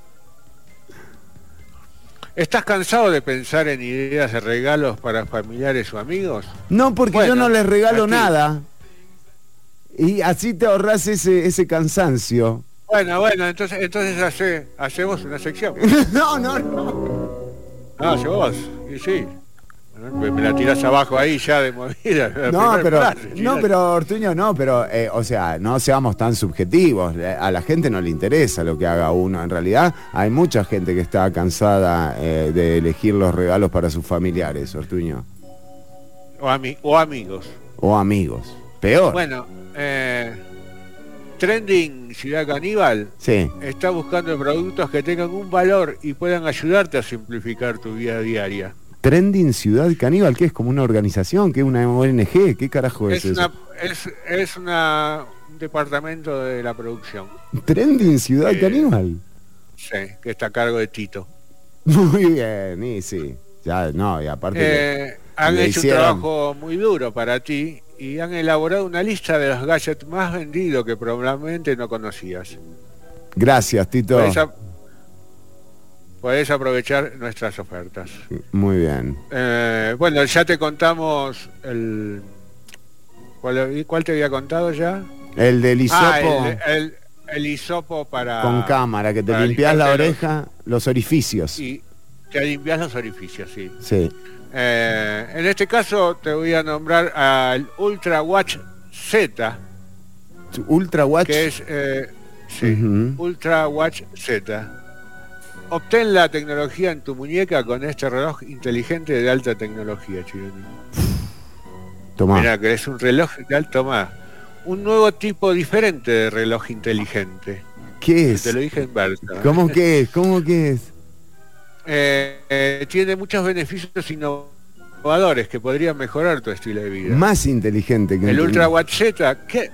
¿Estás cansado de pensar en ideas de regalos para familiares o amigos? No, porque yo no les regalo aquí. nada. Y así te ahorras ese, ese cansancio. Bueno, bueno, entonces entonces hace, hacemos una sección. no, no, no. No, hace vos, y sí. Me, me la tirás abajo ahí ya de movida. No, pero, frase, no, pero Ortuño, no, pero, eh, o sea, no seamos tan subjetivos. A la gente no le interesa lo que haga uno. En realidad, hay mucha gente que está cansada eh, de elegir los regalos para sus familiares, Ortuño. O, ami- o amigos. O amigos. Peor. Bueno, eh, Trending Ciudad Caníbal Sí. está buscando productos que tengan un valor y puedan ayudarte a simplificar tu vida diaria. Trending Ciudad Caníbal, que es como una organización, que es una ONG, ¿qué carajo es, Es, eso? una, es, es una- un departamento de la producción, Trending Ciudad Eh, Caníbal. sí, que está a cargo de Tito. Muy bien, y sí. Ya, no, y aparte. Eh, han le hecho hicieron- un trabajo muy duro para ti y han elaborado una lista de los gadgets más vendidos que probablemente no conocías. Gracias, Tito. Podés aprovechar nuestras ofertas. Muy bien. Eh, bueno, ya te contamos el... ¿Cuál, cuál te había contado ya? El del hisopo Ah, el, el- el hisopo para... con cámara, que te limpias la oreja, los orificios. Y te limpias los orificios, sí. Sí. Eh, en este caso te voy a nombrar al Ultra Watch Z, Ultra Watch. que es eh, sí. Ultra Watch Z. Obtén la tecnología en tu muñeca con este reloj inteligente de alta tecnología, Chironi. Tomá. Mira que es un reloj de alto más. Un nuevo tipo diferente de reloj inteligente. ¿Qué es? Te lo dije en verso. ¿Cómo que es? ¿Cómo que es? Eh, eh, tiene muchos beneficios innovadores que podrían mejorar tu estilo de vida. Más inteligente que El Ultra Watch Z, que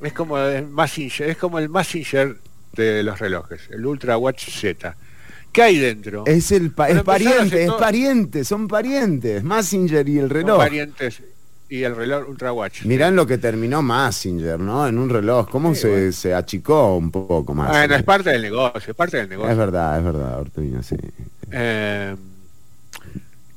es como el Messenger, es como el Messenger de los relojes, el Ultra Watch Z. ¿Qué hay dentro? Es el pa- es pariente, es pariente, son parientes. Massinger y el Son reloj. parientes y el reloj Ultra Watch. Mirá lo que terminó Massinger, ¿no? En un reloj. ¿Cómo se, se achicó un poco más? Bueno, es parte del negocio, es parte del negocio. Es verdad, es verdad, Ortuño, sí. Eh,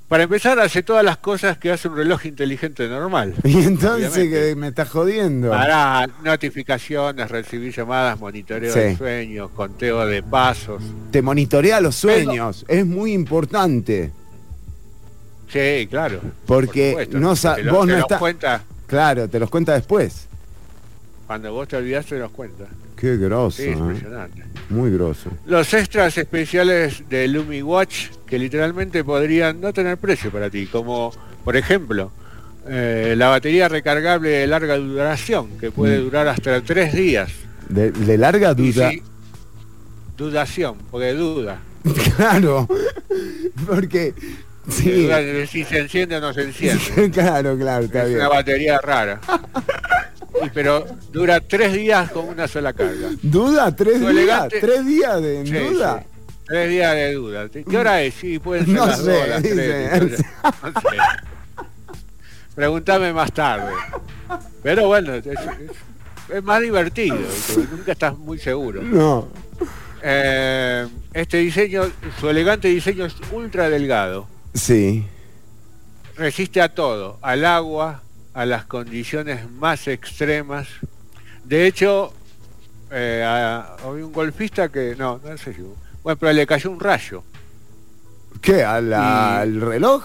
para empezar, hace todas las cosas que hace un reloj inteligente normal. Y entonces obviamente. que me está jodiendo. Para notificaciones, recibir llamadas, monitoreo Sí. de sueños, conteo de pasos. Te monitorea los sueños, es muy importante. Sí, claro. Porque por supuesto. no Te lo- vos te no los estás. cuenta, Claro, te los cuenta después. Cuando vos te olvidás te los cuenta. Qué grosso. Sí, ¿eh? impresionante. Muy grosso. Los extras especiales de Lumi Watch que literalmente podrían no tener precio para ti, como por ejemplo eh, la batería recargable de larga duración que puede Mm. durar hasta tres días. De, de larga duda. si- dudación, porque duda. Claro, porque... Sí. Si se enciende o no se enciende. claro, claro, está es bien. una batería rara. Y, pero dura tres días con una sola carga. ¿Duda? ¿Tres días? elegante- ¿Tres días de Sí, duda? sí. Tres días de duda. ¿Qué hora es? Sí, pueden ser No las sé, dos, las tres. No sé. Pregúntame más tarde. Pero bueno, es, es- es más divertido, nunca estás muy seguro. No. Eh, este diseño, su elegante diseño es ultra delgado. Sí. Resiste a todo, al agua, a las condiciones más extremas. De hecho, eh, había un golfista que, no, no sé si, bueno, pero le cayó un rayo ¿Qué? ¿A la- Y- ¿Al reloj?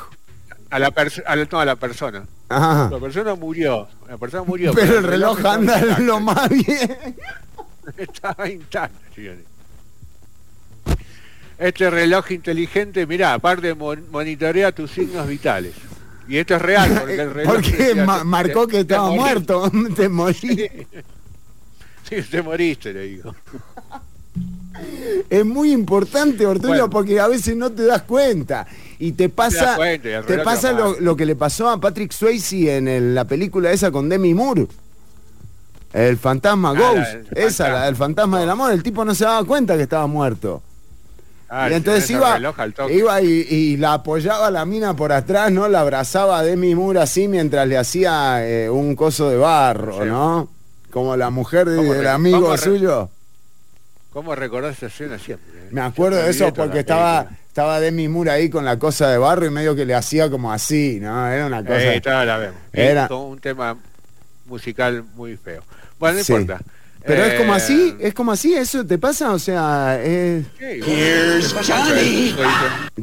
a la, a la- no, a la persona. Ajá. La persona murió, la persona murió. Pero el reloj anda intacto. lo más bien. Estaba intacto, señores. Este reloj inteligente, mirá, aparte mon- monitorea tus signos vitales. Y esto es real, porque el reloj... Porque decía, ma- te- marcó que estaba muerto. Te morí. Sí, te moriste, le digo. Es muy importante, Bueno. porque a veces no te das cuenta. Y te pasa, cuenta, el te pasa lo que le pasó a Patrick Swayze en el- la película esa con Demi Moore. El fantasma Ah, Ghost. la esa, fantasma. la del fantasma del amor. El tipo no se daba cuenta que estaba muerto. Ah, y entonces iba, iba y, y la apoyaba la mina por atrás, ¿no? La abrazaba Demi Moore así mientras le hacía eh, un coso de barro, Sí. ¿no? Como la mujer de- ¿Cómo del amigo suyo. ¿Cómo recordás esa escena siempre? eh? Me acuerdo de eso porque estaba, estaba Demi Moore ahí con la cosa de barro y medio que le hacía como así, ¿no? Era una cosa. Eh, estaba la vemos. Era- un tema musical muy feo. Bueno, no Sí. importa. Pero es como Eh, así, es como así, eso te pasa, o sea, es... sí, Here's Johnny.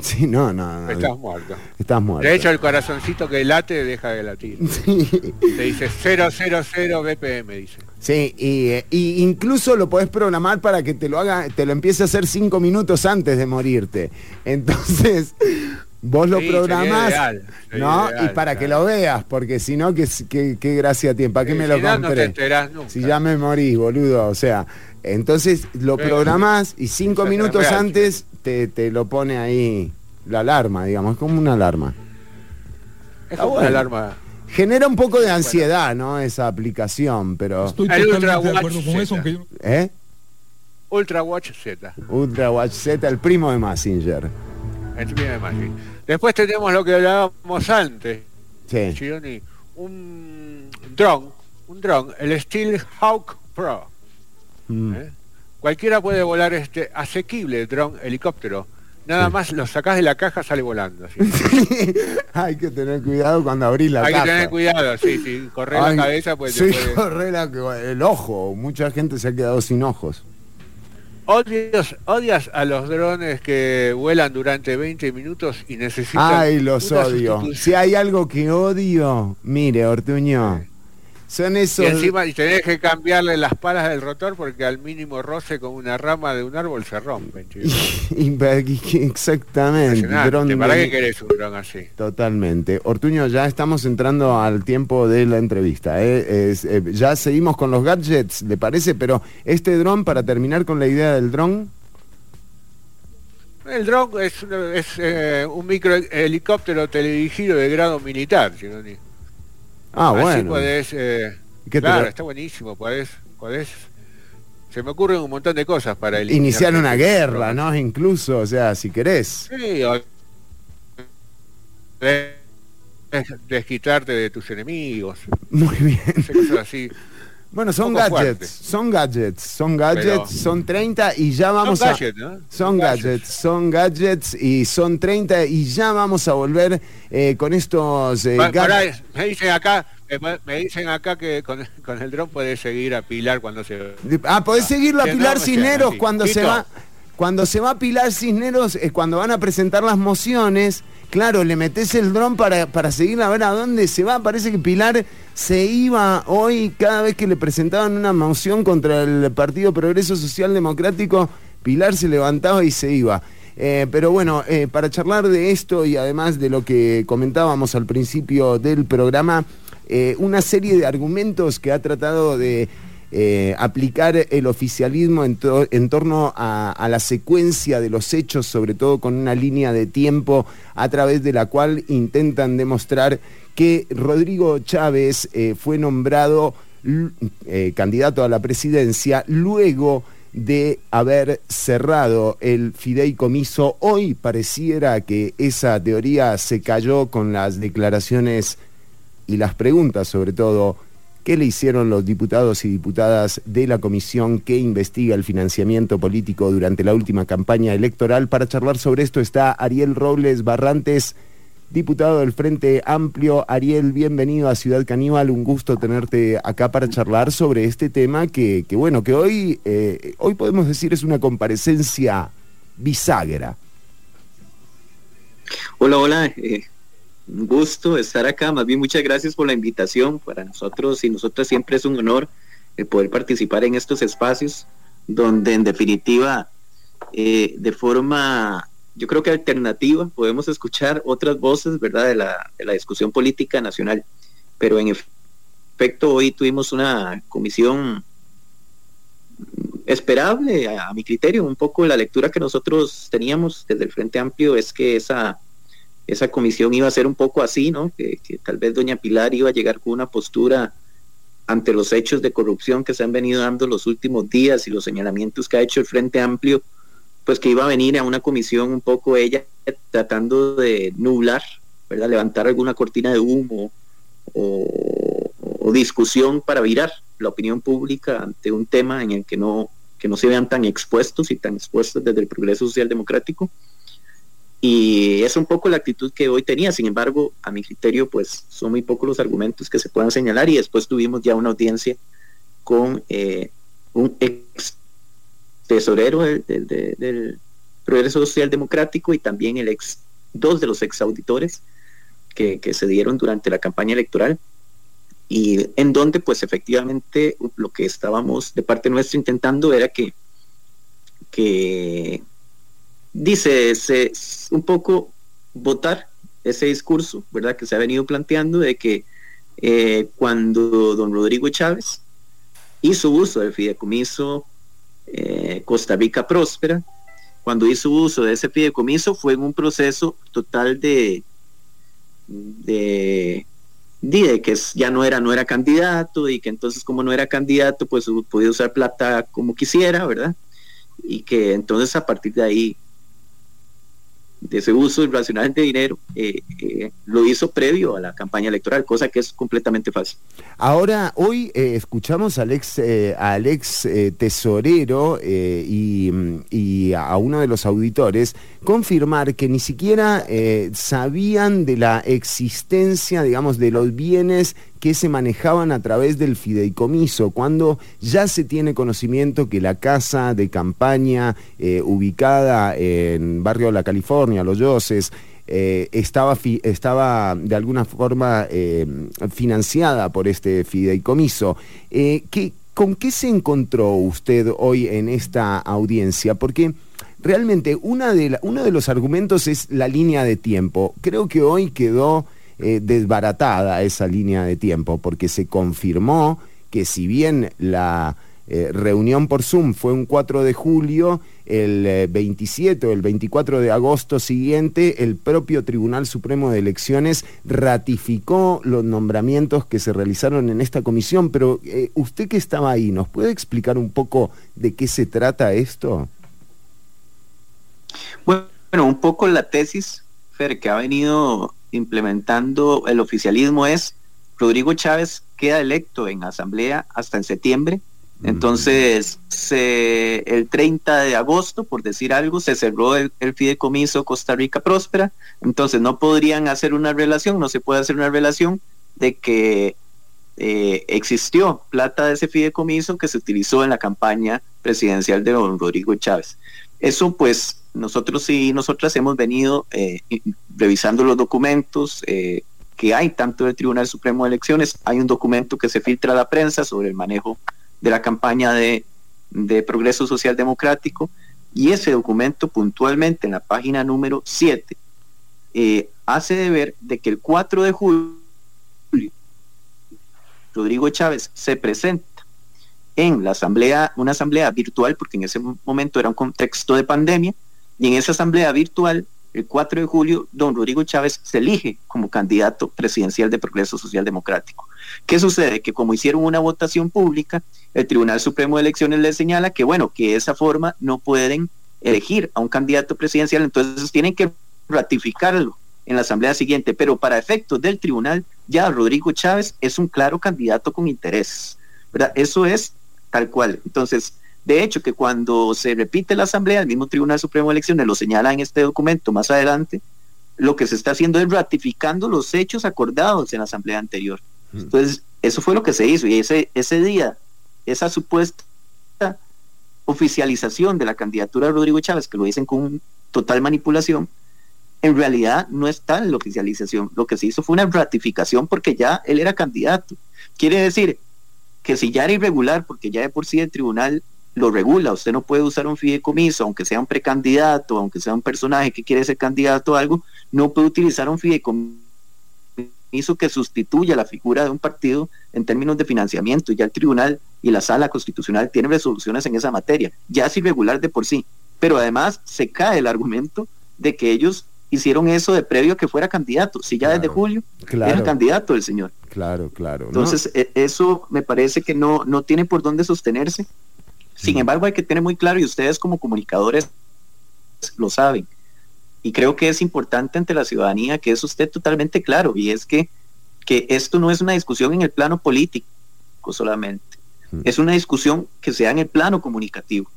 Sí, no, no, no. Estás muerto. Estás muerto. De hecho, el corazoncito que late deja de latir. Te dice 000 BPM, dice. Sí, y, eh, y incluso lo podés programar para que te lo haga, te lo empiece a hacer cinco minutos antes de morirte. Entonces, vos lo Sí, programás, ideal, ¿no? ideal, y para que lo veas, porque si no, ¿qué, qué, qué gracia tiene? ¿Para qué Sí, me lo si no, no te compré? si ya me morís, boludo. O sea, entonces lo Sí, programás y cinco minutos real, antes te, te lo pone ahí la alarma, digamos, es como una alarma. Es como bueno. una alarma. Genera un poco de ansiedad, ¿no? Esa aplicación, pero... Estoy totalmente de acuerdo con Z. eso, aunque yo... ¿Eh? Ultra Watch Z. Ultra Watch Z, el primo de Massinger. De Magic. Después tenemos lo que hablábamos antes, Sí. Un dron, un dron, el Steel Hawk Pro. Mm. ¿eh? Cualquiera puede volar este asequible dron helicóptero. Nada más lo sacás de la caja, sale volando. así. Hay que tener cuidado cuando abrís la Hay caja. que tener cuidado, sí, sí. Correr Ay, la cabeza, pues sí, puede- corre la- el ojo. Mucha gente se ha quedado sin ojos. Odias, odias a los drones que vuelan durante 20 minutos y necesitan. Ay, los odio. Si hay algo que odio, mire, Ortuño. Son esos. Y encima y tenés que cambiarle las palas del rotor porque al mínimo roce con una rama de un árbol se rompen. Exactamente. Dron ¿Para de- qué querés un dron así? Totalmente. Ortuño, ya estamos entrando al tiempo de la entrevista. ¿eh? Es, eh, ya seguimos con los gadgets, ¿le parece? Pero este dron, para terminar con la idea del dron, El dron es, eh, un micro helicóptero teledirigido de grado militar. Chironi. Ah, Así bueno. podés, eh, ¿Qué te claro, está buenísimo. Podés, podés, se me ocurren un montón de cosas para eliminar iniciar una guerra, ¿no? Incluso, o sea, si querés. Sí, o- de- des- desquitarte de tus enemigos. Muy bien. Cosas así. Bueno, son gadgets, fuerte. son gadgets, son gadgets, Pero- son 30 y ya vamos Son a... ¿no? Son gadgets, son gadgets y son 30 y ya vamos a volver eh, con estos eh, Pa- gadgets. me dicen acá, me, dicen acá que con, con el dron puedes seguir a Pilar cuando se Ah, podés seguirlo a Pilar no Cisneros cuando se va... Cuando se va Pilar Cisneros, eh, cuando van a presentar las mociones, claro, le metes el dron para, para seguir a ver a dónde se va. Parece que Pilar se iba hoy cada vez que le presentaban una moción contra el Partido Progreso Social Democrático, Pilar se levantaba y se iba. Eh, pero bueno, eh, para charlar de esto y además de lo que comentábamos al principio del programa, eh, una serie de argumentos que ha tratado de aplicar el oficialismo en, torno a, la secuencia de los hechos, sobre todo con una línea de tiempo a través de la cual intentan demostrar que Rodrigo Chávez eh, fue nombrado eh, candidato a la presidencia luego de haber cerrado el fideicomiso. Hoy pareciera que esa teoría se cayó con las declaraciones y las preguntas, sobre todo, ¿Qué le hicieron los diputados y diputadas de la comisión que investiga el financiamiento político durante la última campaña electoral? Para charlar sobre esto está Ariel Robles Barrantes, diputado del Frente Amplio. Ariel, bienvenido a Ciudad Caníbal, un gusto tenerte acá para charlar sobre este tema que, bueno, que hoy, eh, hoy podemos decir es una comparecencia bisagra. Hola, hola. Eh, un gusto estar acá. Más bien, muchas gracias por la invitación. Para nosotros y nosotras siempre es un honor el poder participar en estos espacios donde en definitiva, eh, de forma, yo creo que alternativa, podemos escuchar otras voces, ¿verdad?, de la, de la discusión política nacional. Pero en efecto, hoy tuvimos una comisión esperable, a, mi criterio, un poco la lectura que nosotros teníamos desde el Frente Amplio es que esa esa comisión iba a ser un poco así, ¿no? Que, tal vez doña Pilar iba a llegar con una postura ante los hechos de corrupción que se han venido dando los últimos días y los señalamientos que ha hecho el Frente Amplio, pues que iba a venir a una comisión un poco ella tratando de nublar, ¿verdad? Levantar alguna cortina de humo o, discusión para virar la opinión pública ante un tema en el que no, que no se vean tan expuestos y tan expuestos desde el progreso social democrático y es un poco la actitud que hoy tenía, sin embargo, a mi criterio, pues son muy pocos los argumentos que se puedan señalar y después tuvimos ya una audiencia con eh, un ex tesorero del, Progreso Social Democrático y también el ex, dos de los ex auditores que, que se dieron durante la campaña electoral y en donde pues efectivamente lo que estábamos de parte nuestra intentando era que, que dice se, un poco votar ese discurso, ¿verdad? Que se ha venido planteando de que eh, cuando don Rodrigo Chávez hizo uso del fideicomiso eh, Costa Rica Próspera, cuando hizo uso de ese fideicomiso fue en un proceso total de, de, de que ya no era, no era candidato y que entonces como no era candidato pues podía usar plata como quisiera, ¿verdad? Y que entonces a partir de ahí de ese uso irracional de dinero eh, eh, lo hizo previo a la campaña electoral, cosa que es completamente fácil. Ahora, hoy eh, escuchamos al ex, al ex tesorero y, y, a uno de los auditores confirmar que ni siquiera sabían de la existencia, digamos, de los bienes que se manejaban a través del fideicomiso, cuando ya se tiene conocimiento que la casa de campaña eh, ubicada en barrio La California, Los Yoses, eh, estaba, estaba de alguna forma eh, financiada por este fideicomiso. ¿qué, ¿Con qué se encontró usted hoy en esta audiencia? Porque realmente una de uno de los argumentos es la línea de tiempo. Creo que hoy quedó eh, desbaratada esa línea de tiempo, porque se confirmó que si bien la eh, reunión por Zoom fue un 4 de julio, el 27 eh, o el 24 de agosto siguiente, el propio Tribunal Supremo de Elecciones ratificó los nombramientos que se realizaron en esta comisión. Pero usted que estaba ahí, ¿nos puede explicar un poco de qué se trata esto? Bueno, un poco la tesis, Fer, que ha venido implementando el oficialismo es Rodrigo Chávez queda electo en asamblea hasta en septiembre. Entonces, el 30 de agosto, por decir algo, se cerró el, fideicomiso Costa Rica Próspera. Entonces, no podrían hacer una relación, no se puede hacer una relación de que eh, existió plata de ese fideicomiso que se utilizó en la campaña presidencial de don Rodrigo Chávez. Eso, pues, nosotros y nosotras hemos venido eh, revisando los documentos eh, que hay tanto del Tribunal Supremo de Elecciones, hay un documento que se filtra a la prensa sobre el manejo de la campaña de, Progreso Social Democrático y ese documento puntualmente en la página número 7 eh, hace de ver de que el 4 de julio Rodrigo Chávez se presenta en la asamblea, una asamblea virtual, porque en ese momento era un contexto de pandemia, y en esa asamblea virtual, el 4 de julio, don Rodrigo Chávez se elige como candidato presidencial de Progreso Social Democrático. ¿Qué sucede? Que como hicieron una votación pública, el Tribunal Supremo de Elecciones le señala que, bueno, que de esa forma no pueden elegir a un candidato presidencial, entonces tienen que ratificarlo en la asamblea siguiente, pero para efectos del tribunal, ya Rodrigo Chávez es un claro candidato con intereses. ¿verdad? Eso es tal cual. Entonces, de hecho, que cuando se repite la asamblea, el mismo Tribunal Supremo de Elecciones lo señala en este documento más adelante, lo que se está haciendo es ratificando los hechos acordados en la asamblea anterior. Mm. Entonces, eso fue lo que se hizo y ese, ese día, esa supuesta oficialización de la candidatura de Rodrigo Chávez, que lo dicen con total manipulación, en realidad no está en la oficialización. Lo que se hizo fue una ratificación porque ya él era candidato. Quiere decir que si ya era irregular, porque ya de por sí el tribunal lo regula, usted no puede usar un fideicomiso, aunque sea un precandidato, aunque sea un personaje que quiere ser candidato a algo, no puede utilizar un fideicomiso que sustituya la figura de un partido en términos de financiamiento. Ya el tribunal y la sala constitucional tienen resoluciones en esa materia. Ya es irregular de por sí. Pero además se cae el argumento de que ellos hicieron eso de previo que fuera candidato. Si ya desde julio era candidato el señor. Claro, claro. Entonces, e, eso me parece que no, no tiene por dónde sostenerse. Sin embargo, hay que tener muy claro, y ustedes como comunicadores lo saben, y creo que es importante ante la ciudadanía que eso esté totalmente claro, y es que, que esto no es una discusión en el plano político solamente, es una discusión que sea en el plano comunicativo.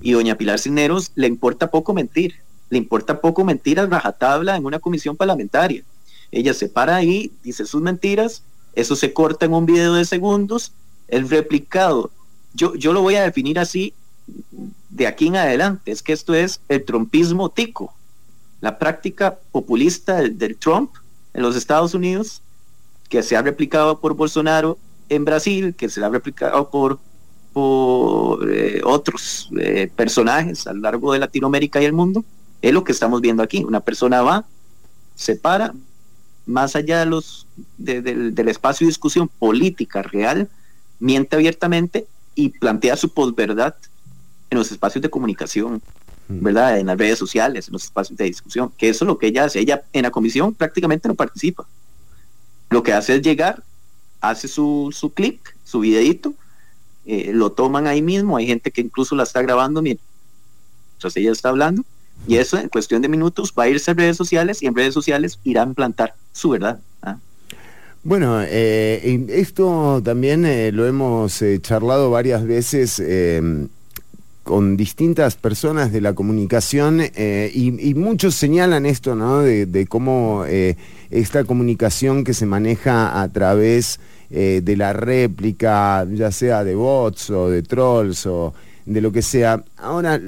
Y doña Pilar Cisneros le importa poco mentir, le importa poco mentir a rajatabla en una comisión parlamentaria. Ella se para ahí, dice sus mentiras, eso se corta en un video de segundos, el replicado. Yo, yo lo voy a definir así de aquí en adelante, es que esto es el trompismo tico, la práctica populista del, Trump en los Estados Unidos, que se ha replicado por Bolsonaro en Brasil, que se ha replicado por, por eh, otros eh, personajes a lo largo de Latinoamérica y el mundo, es lo que estamos viendo aquí. Una persona va, se para, más allá de los, del espacio de discusión política real, miente abiertamente y plantea su posverdad en los espacios de comunicación, mm. ¿verdad? En las redes sociales, en los espacios de discusión, que eso es lo que ella hace. Ella en la comisión prácticamente no participa. Lo que hace es llegar, hace su, su clip, su videito, eh, lo toman ahí mismo, hay gente que incluso la está grabando mientras ella está hablando, y eso en cuestión de minutos va a irse a redes sociales y en redes sociales irá a implantar su verdad. Bueno, eh, esto también eh, lo hemos eh, charlado varias veces con distintas personas de la comunicación y, muchos señalan esto, ¿no? De cómo esta comunicación que se maneja a través de la réplica, ya sea de bots o de trolls o de lo que sea. Ahora,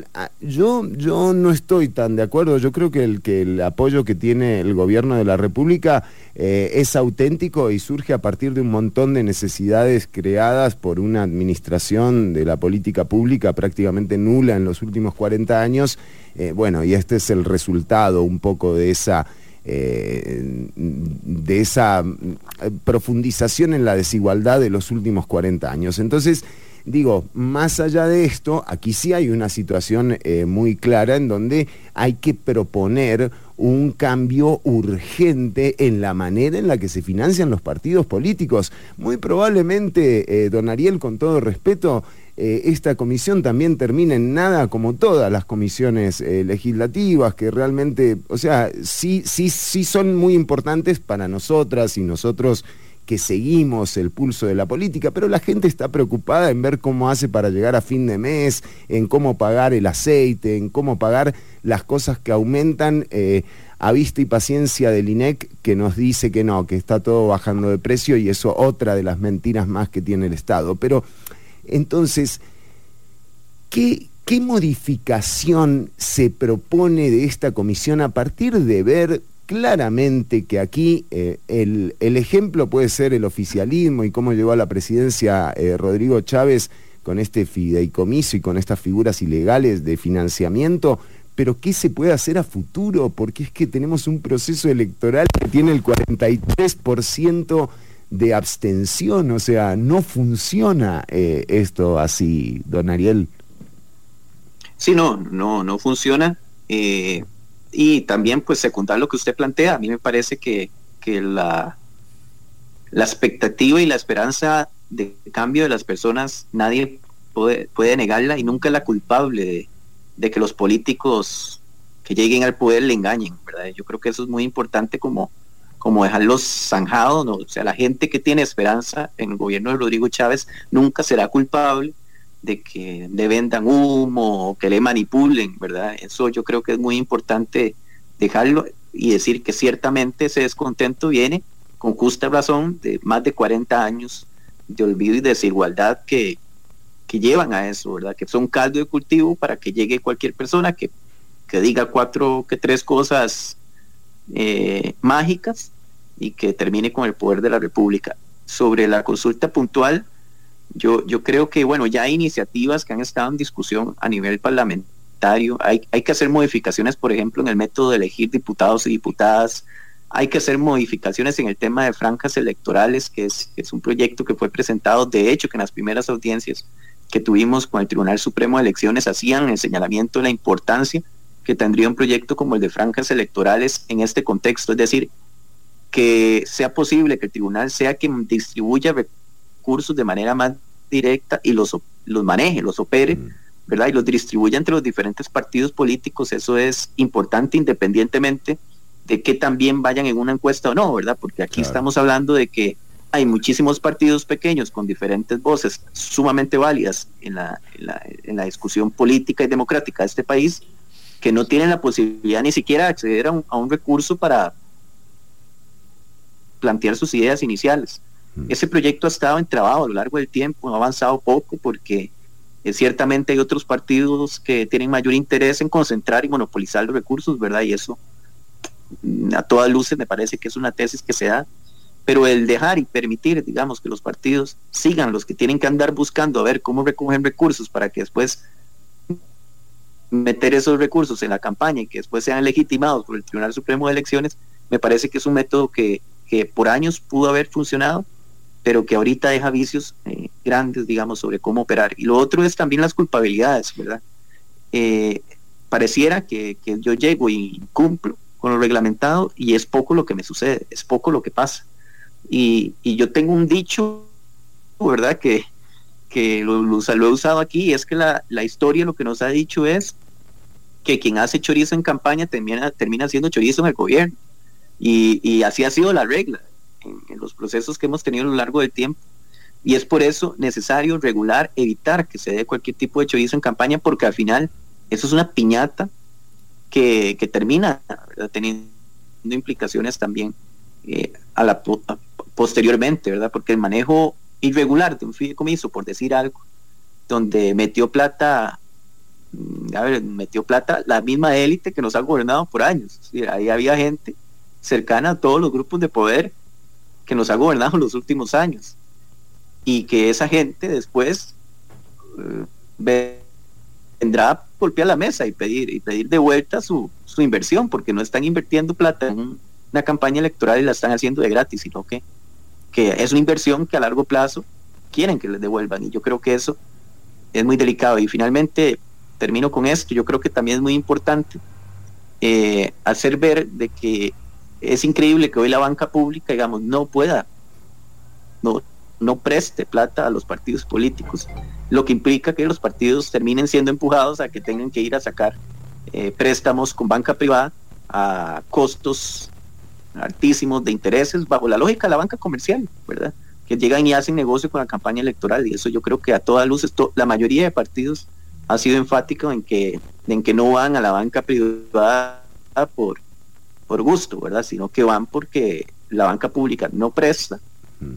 yo, yo no estoy tan de acuerdo, yo creo que el, que el apoyo que tiene el gobierno de la República eh, es auténtico y surge a partir de un montón de necesidades creadas por una administración de la política pública prácticamente nula en los últimos 40 años. Eh, bueno, y este es el resultado un poco de esa... Eh, de esa profundización en la desigualdad de los últimos 40 años. Entonces, Digo, más allá de esto, aquí sí hay una situación eh, muy clara en donde hay que proponer un cambio urgente en la manera en la que se financian los partidos políticos. Muy probablemente, eh, don Ariel, con todo respeto, eh, esta comisión también termine en nada como todas las comisiones legislativas, que realmente, o sea, sí, sí, sí son muy importantes para nosotras y nosotros que seguimos el pulso de la política, pero la gente está preocupada en ver cómo hace para llegar a fin de mes, en cómo pagar el aceite, en cómo pagar las cosas que aumentan eh, a vista y paciencia del INEC, que nos dice que no, que está todo bajando de precio y eso otra de las mentiras más que tiene el Estado. Pero entonces, ¿qué, ¿Qué modificación se propone de esta comisión a partir de ver claramente que aquí eh, el, ejemplo puede ser el oficialismo y cómo llegó a la presidencia eh, Rodrigo Chávez con este fideicomiso y con estas figuras ilegales de financiamiento, pero ¿qué se puede hacer a futuro? Porque es que tenemos un proceso electoral que tiene el 43% de abstención, o sea, no funciona eh, esto así, don Ariel. Sí, no, no, no funciona. Y también, pues, secundar lo que usted plantea, a mí me parece que, que la, la expectativa y la esperanza de cambio de las personas, nadie puede, puede negarla y nunca es la culpable de, de que los políticos que lleguen al poder le engañen, ¿verdad? Yo creo que eso es muy importante como como dejarlos zanjados, ¿no? o sea, la gente que tiene esperanza en el gobierno de Rodrigo Chávez nunca será culpable de que le vendan humo o que le manipulen, ¿verdad? Eso yo creo que es muy importante dejarlo y decir que ciertamente ese descontento viene con justa razón de más de 40 años de olvido y desigualdad que, que llevan a eso, ¿verdad? Que son caldo de cultivo para que llegue cualquier persona que, que diga cuatro, que tres cosas eh, mágicas y que termine con el poder de la República. Sobre la consulta puntual, yo, yo creo que, bueno, ya hay iniciativas que han estado en discusión a nivel parlamentario. Hay, hay que hacer modificaciones, por ejemplo, en el método de elegir diputados y diputadas. Hay que hacer modificaciones en el tema de franjas electorales, que es, es un proyecto que fue presentado, de hecho, que en las primeras audiencias que tuvimos con el Tribunal Supremo de Elecciones hacían el señalamiento de la importancia que tendría un proyecto como el de franjas electorales en este contexto, es decir, que sea posible que el tribunal sea quien distribuya recursos de manera más directa y los, los maneje, los opere, ¿verdad? Y los distribuya entre los diferentes partidos políticos, eso es importante independientemente de que también vayan en una encuesta o no, ¿verdad? Porque aquí estamos hablando de que hay muchísimos partidos pequeños con diferentes voces sumamente válidas en la, en la, en la discusión política y democrática de este país, que no tienen la posibilidad ni siquiera de acceder a un, a un recurso para plantear sus ideas iniciales. Mm. Ese proyecto ha estado entrabado a lo largo del tiempo, ha avanzado poco porque eh, ciertamente hay otros partidos que tienen mayor interés en concentrar y monopolizar los recursos, ¿verdad? Y eso mm, a todas luces me parece que es una tesis que se da, pero el dejar y permitir, digamos, que los partidos sigan los que tienen que andar buscando a ver cómo recogen recursos para que después meter esos recursos en la campaña y que después sean legitimados por el Tribunal Supremo de Elecciones, me parece que es un método que, que por años pudo haber funcionado, pero que ahorita deja vicios eh, grandes, digamos, sobre cómo operar. Y lo otro es también las culpabilidades, ¿verdad? Eh, pareciera que, yo llego y cumplo con lo reglamentado y es poco lo que me sucede, es poco lo que pasa. Y, y yo tengo un dicho, ¿verdad? Que, lo, lo, he usado aquí, es que la, historia lo que nos ha dicho es que quien hace chorizo en campaña termina, termina haciendo chorizo en el gobierno. Y, y así ha sido la regla en, los procesos que hemos tenido a lo largo del tiempo. Y es por eso necesario regular, evitar que se dé cualquier tipo de chorizo en campaña, porque al final eso es una piñata que, que termina teniendo implicaciones también eh, a la posteriormente, ¿verdad? Porque el manejo irregular de un fideicomiso, por decir algo, donde metió plata, mm, a ver, metió plata la misma élite que nos ha gobernado por años. ¿sí? Ahí había gente cercana a todos los grupos de poder que nos ha gobernado en los últimos años. Y que esa gente después eh, vendrá a golpear la mesa y pedir, y pedir de vuelta su, su inversión, porque no están invirtiendo plata en una campaña electoral y la están haciendo de gratis, sino que que es una inversión que a largo plazo quieren que les devuelvan y yo creo que eso es muy delicado y finalmente termino con esto yo creo que también es muy importante eh, hacer ver de que es increíble que hoy la banca pública digamos no pueda no no preste plata a los partidos políticos lo que implica que los partidos terminen siendo empujados a que tengan que ir a sacar eh, préstamos con banca privada a costos altísimos de intereses bajo la lógica de la banca comercial, ¿verdad? Que llegan y hacen negocio con la campaña electoral y eso yo creo que a todas luces la mayoría de partidos ha sido enfático en que en que no van a la banca privada por por gusto, ¿verdad? Sino que van porque la banca pública no presta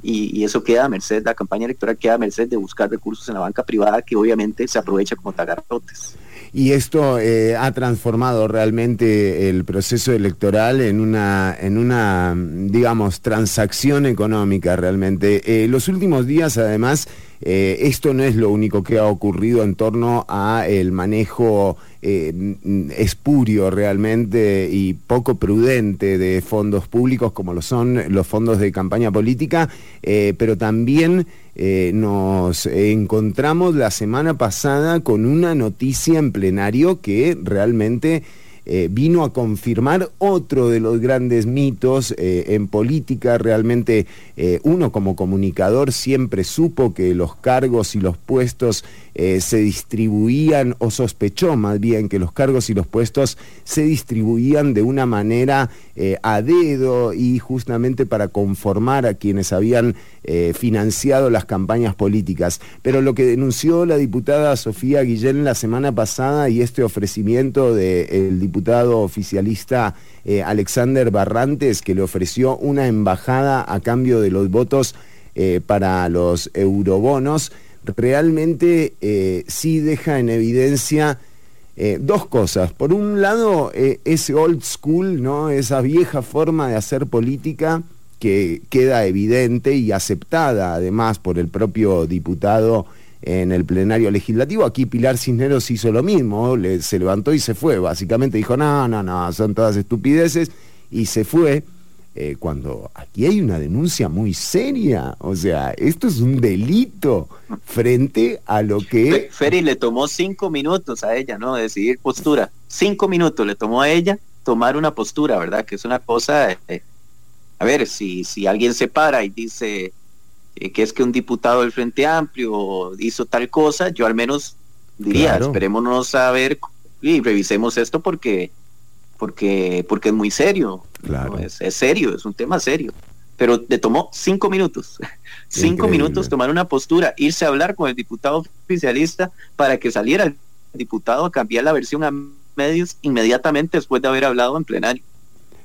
y, y, eso queda a merced, la campaña electoral queda a merced de buscar recursos en la banca privada que obviamente se aprovecha como tagarrotes y esto eh, ha transformado realmente el proceso electoral en una, en una digamos, transacción económica realmente. Eh, los últimos días, además, eh, esto no es lo único que ha ocurrido en torno a el manejo eh, espurio realmente y poco prudente de fondos públicos como lo son los fondos de campaña política, eh, pero también nos encontramos la semana pasada con una noticia en plenario que realmente eh, vino a confirmar otro de los grandes mitos eh, en política. Realmente eh, uno como comunicador siempre supo que los cargos y los puestos se distribuían, o sospechó más bien que los cargos y los puestos se distribuían de una manera a dedo y justamente para conformar a quienes habían financiado las campañas políticas. Pero lo que denunció la diputada Sofía Guillén la semana pasada y este ofrecimiento del diputado diputado oficialista eh, Alexander Barrantes, que le ofreció una embajada a cambio de los votos eh, para los eurobonos, realmente eh, sí deja en evidencia dos cosas. Por un lado, ese old school, ¿no? esa vieja forma de hacer política que queda evidente y aceptada además por el propio diputado en el plenario legislativo. Aquí Pilar Cisneros hizo lo mismo, se levantó y se fue. Básicamente dijo, no, no, no, son todas estupideces y se fue. Eh, cuando aquí hay una denuncia muy seria, o sea, esto es un delito frente a lo que... Ferry le tomó cinco minutos a ella, ¿no? Decidir postura. Cinco minutos le tomó a ella tomar una postura, ¿verdad? Que es una cosa... Eh, a ver, si, si alguien se para y dice, eh, que es que un diputado del Frente Amplio hizo tal cosa, yo al menos diría, esperémonos a ver y revisemos esto porque porque porque es muy serio, es, serio, es un tema serio. Pero le tomó cinco minutos, cinco minutos tomar una postura, irse a hablar con el diputado oficialista para que saliera el diputado a cambiar la versión a medios inmediatamente después de haber hablado en plenario.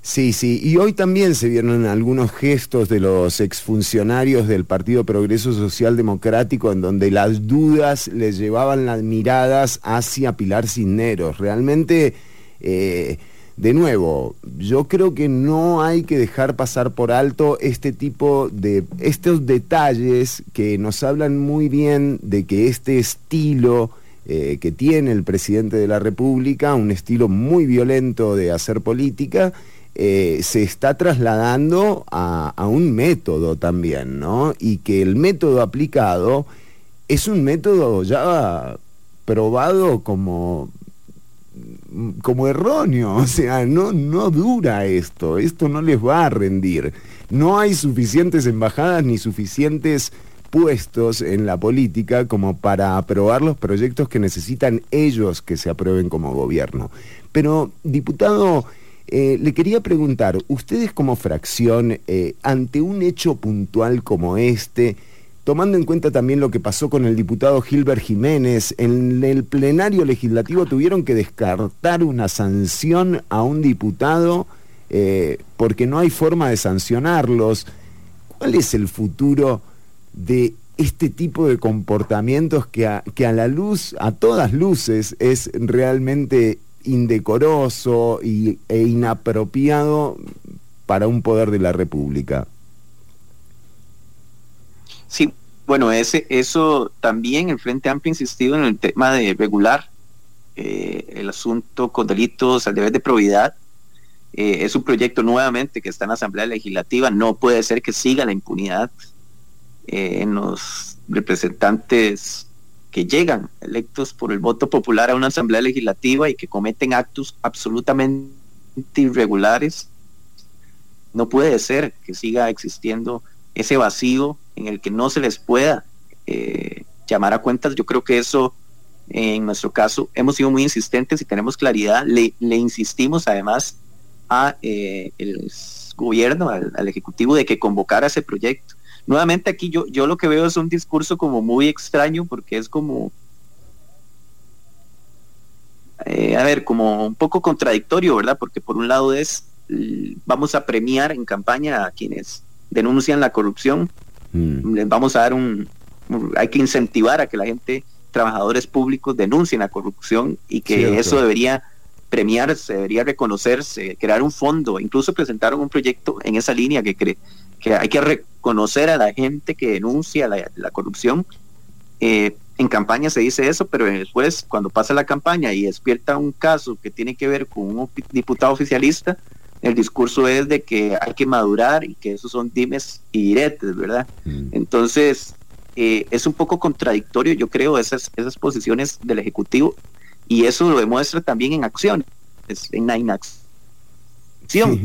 Sí, sí, y hoy también se vieron algunos gestos de los exfuncionarios del Partido Progreso Social Democrático en donde las dudas les llevaban las miradas hacia Pilar Cisneros. Realmente, eh, de nuevo, yo creo que no hay que dejar pasar por alto este tipo de, estos detalles que nos hablan muy bien de que este estilo... Eh, que tiene el presidente de la República, un estilo muy violento de hacer política, eh, se está trasladando a, un método también, ¿no? Y que el método aplicado es un método ya probado como como erróneo, o sea, no, no dura esto, esto no les va a rendir. No hay suficientes embajadas ni suficientes puestos en la política como para aprobar los proyectos que necesitan ellos que se aprueben como gobierno. Pero, diputado, eh, le quería preguntar, ustedes como fracción, eh, ante un hecho puntual como este, tomando en cuenta también lo que pasó con el diputado Gilbert Jiménez, en el plenario legislativo tuvieron que descartar una sanción a un diputado eh, porque no hay forma de sancionarlos. ¿Cuál es el futuro de este tipo de comportamientos que que a la luz, a todas luces, es realmente indecoroso y, e inapropiado para un poder de la República. Sí, bueno, ese, eso también el Frente Amplio ha insistido en el tema de regular eh, el asunto con delitos al deber de probidad. Eh, es un proyecto nuevamente que está en la Asamblea Legislativa, no puede ser que siga la impunidad eh, en los representantes llegan electos por el voto popular a una asamblea legislativa y que cometen actos absolutamente irregulares, no puede ser que siga existiendo ese vacío en el que no se les pueda eh, llamar a cuentas. Yo creo que eso, en nuestro caso, hemos sido muy insistentes y tenemos claridad. Le, insistimos además eh, el gobierno, al, al, Ejecutivo, de que convocara ese proyecto nuevamente aquí yo, yo lo que veo es un discurso como muy extraño porque es como, eh, a ver, como un poco contradictorio, ¿verdad? Porque por un lado es, vamos a premiar en campaña a quienes denuncian la corrupción, mm. les vamos a dar un, hay que incentivar a que la gente, trabajadores públicos, denuncien la corrupción y que eso debería premiarse, debería reconocerse, crear un fondo, incluso presentaron un proyecto en esa línea que, cree que hay que reconocer a la gente que denuncia la, corrupción eh, en campaña se dice eso, pero después, cuando pasa la campaña y despierta un caso que tiene que ver con un diputado oficialista, el discurso es de que hay que madurar y que esos son dimes y diretes, ¿verdad? Mm. Entonces, eh, es un poco contradictorio, yo creo, esas, esas posiciones del Ejecutivo y eso lo demuestra también en acciones, en la inacción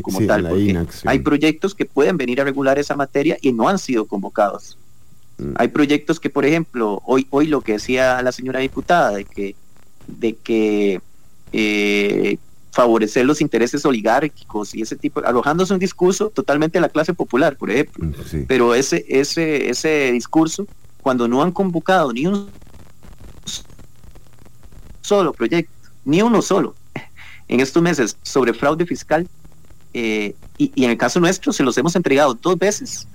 como tal, porque hay proyectos que pueden venir a regular esa materia y no han sido convocados. Mm. Hay proyectos que, por ejemplo, hoy, hoy lo que decía la señora diputada, de que, de que eh, favorecer los intereses oligárquicos y ese tipo, alojándose un discurso totalmente de la clase popular, por ejemplo. Mm, Pero ese, ese, ese discurso, cuando no han convocado ni un solo proyecto, ni uno solo, en estos meses sobre fraude fiscal, eh, y, y, en el caso nuestro se los hemos entregado dos veces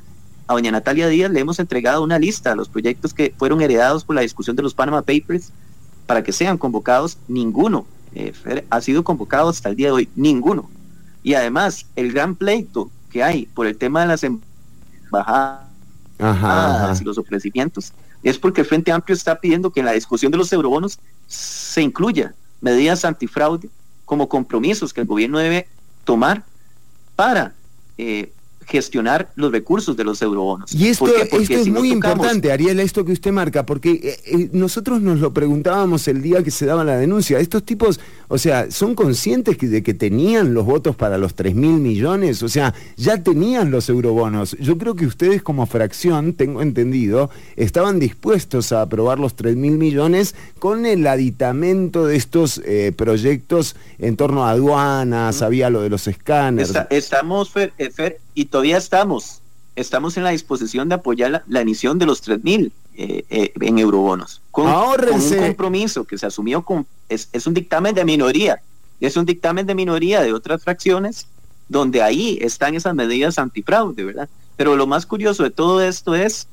a doña Natalia Díaz le hemos entregado una lista de los proyectos que fueron heredados por la discusión de los Panama Papers para que sean convocados. Ninguno eh, ha sido convocado hasta el día de hoy, ninguno. Y además, el gran pleito que hay por el tema de las embajadas y los ofrecimientos es porque el Frente Amplio está pidiendo que en la discusión de los eurobonos se incluya medidas antifraude como compromisos que el gobierno debe tomar para eh, gestionar los recursos de los eurobonos. Y esto, esto es muy importante, Ariel, esto que usted marca, porque eh, eh, nosotros nos lo preguntábamos el día que se daba la denuncia. Estos tipos, o sea, ¿son conscientes de que tenían los votos para los 3 mil millones? O sea, ya tenían los eurobonos. Yo creo que ustedes como fracción, tengo entendido, estaban dispuestos a aprobar los 3 mil millones con el aditamento de estos eh, proyectos en torno a aduanas, había lo de los escáneres. estamos, Fer, y todavía estamos, estamos en la disposición de apoyar la, emisión de los 3 mil eh, eh, en eurobonos. Con, un compromiso que se asumió con, es, un dictamen de minoría, es un dictamen de minoría de otras fracciones donde ahí están esas medidas antifraude, ¿verdad? Pero lo más curioso de todo esto es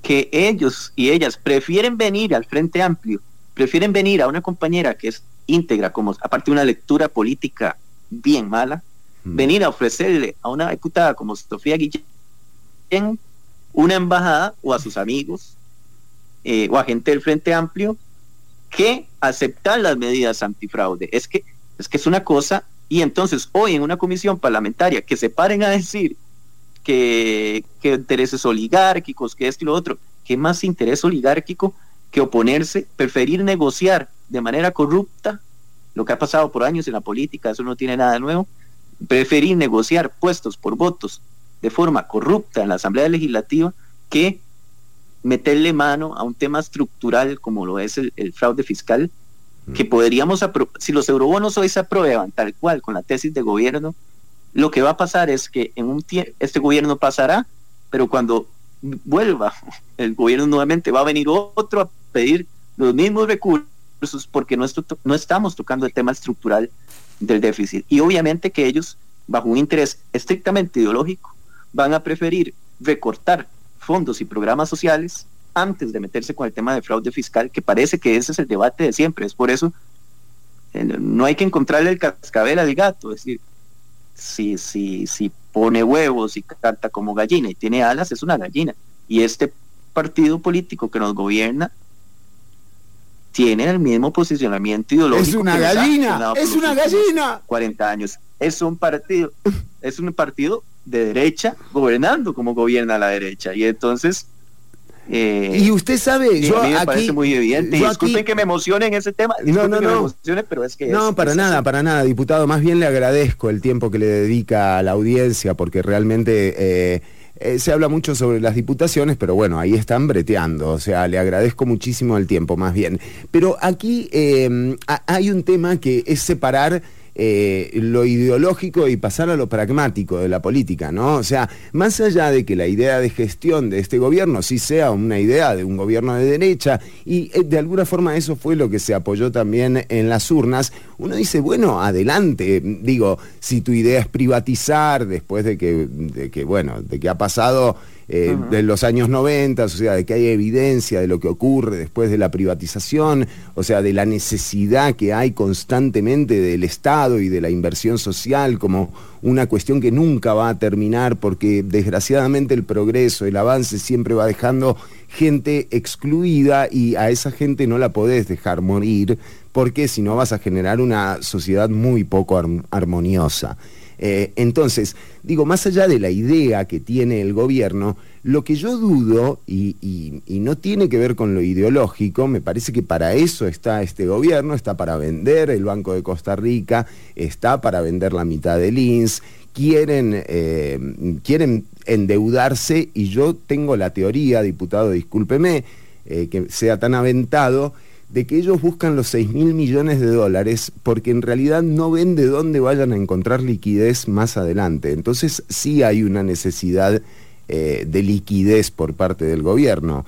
que ellos y ellas prefieren venir al Frente Amplio, prefieren venir a una compañera que es íntegra, como aparte de una lectura política bien mala, venir a ofrecerle a una diputada como Sofía Guillén una embajada o a sus amigos eh, o a gente del Frente Amplio que aceptar las medidas antifraude. Es que, es que es una cosa, y entonces hoy en una comisión parlamentaria que se paren a decir que, que intereses oligárquicos, que esto y lo otro, ¿qué más interés oligárquico que oponerse, preferir negociar de manera corrupta, lo que ha pasado por años en la política, eso no tiene nada nuevo, preferir negociar puestos por votos de forma corrupta en la Asamblea Legislativa que meterle mano a un tema estructural como lo es el, fraude fiscal, que mm. podríamos, si los eurobonos hoy se aprueban tal cual con la tesis de gobierno, lo que va a pasar es que en un este gobierno pasará, pero cuando vuelva el gobierno nuevamente va a venir otro a pedir los mismos recursos porque no, no estamos tocando el tema estructural del déficit. Y obviamente que ellos, bajo un interés estrictamente ideológico, van a preferir recortar fondos y programas sociales antes de meterse con el tema de fraude fiscal, que parece que ese es el debate de siempre. Es por eso, eh, no hay que encontrarle el cascabel al gato, es decir, si, si, si pone huevos y canta como gallina y tiene alas, es una gallina. Y este partido político que nos gobierna tienen el mismo posicionamiento ideológico. Es una gallina, es una gallina. 40 años. Es un partido, es un partido de derecha gobernando como gobierna la derecha. Y entonces... Eh, y usted sabe, yo a mí me aquí, parece muy evidente. Disculpen que me emocione en ese tema. No, no, no. pero es que no, para nada, para nada, diputado. Más bien le agradezco el tiempo que le dedica a la audiencia, porque realmente eh, eh, se habla mucho sobre las diputaciones, pero bueno, ahí están breteando, o sea, le agradezco muchísimo el tiempo, más bien. Pero aquí eh, hay un tema que es separar eh, lo ideológico y pasar a lo pragmático de la política, ¿no? O sea, más allá de que la idea de gestión de este gobierno sí sea una idea de un gobierno de derecha, y eh, de alguna forma eso fue lo que se apoyó también en las urnas, uno dice, bueno, adelante, digo, si tu idea es privatizar después de que, de que bueno, de que ha pasado eh, de los años 90, o sea, de que hay evidencia de lo que ocurre después de la privatización, o sea, de la necesidad que hay constantemente del Estado y de la inversión social como una cuestión que nunca va a terminar porque desgraciadamente el progreso, el avance siempre va dejando gente excluida y a esa gente no la podés dejar morir porque si no vas a generar una sociedad muy poco armoniosa. Eh, entonces, digo, más allá de la idea que tiene el gobierno, lo que yo dudo, y, no tiene que ver con lo ideológico, me parece que para eso está este gobierno, está para vender el Banco de Costa Rica, está para vender la mitad del INS, quieren, eh, quieren endeudarse y yo tengo la teoría, diputado, discúlpeme, eh, que sea tan aventado, de que ellos buscan los 6 mil millones de dólares porque en realidad no ven de dónde vayan a encontrar liquidez más adelante. Entonces sí hay una necesidad eh, de liquidez por parte del gobierno.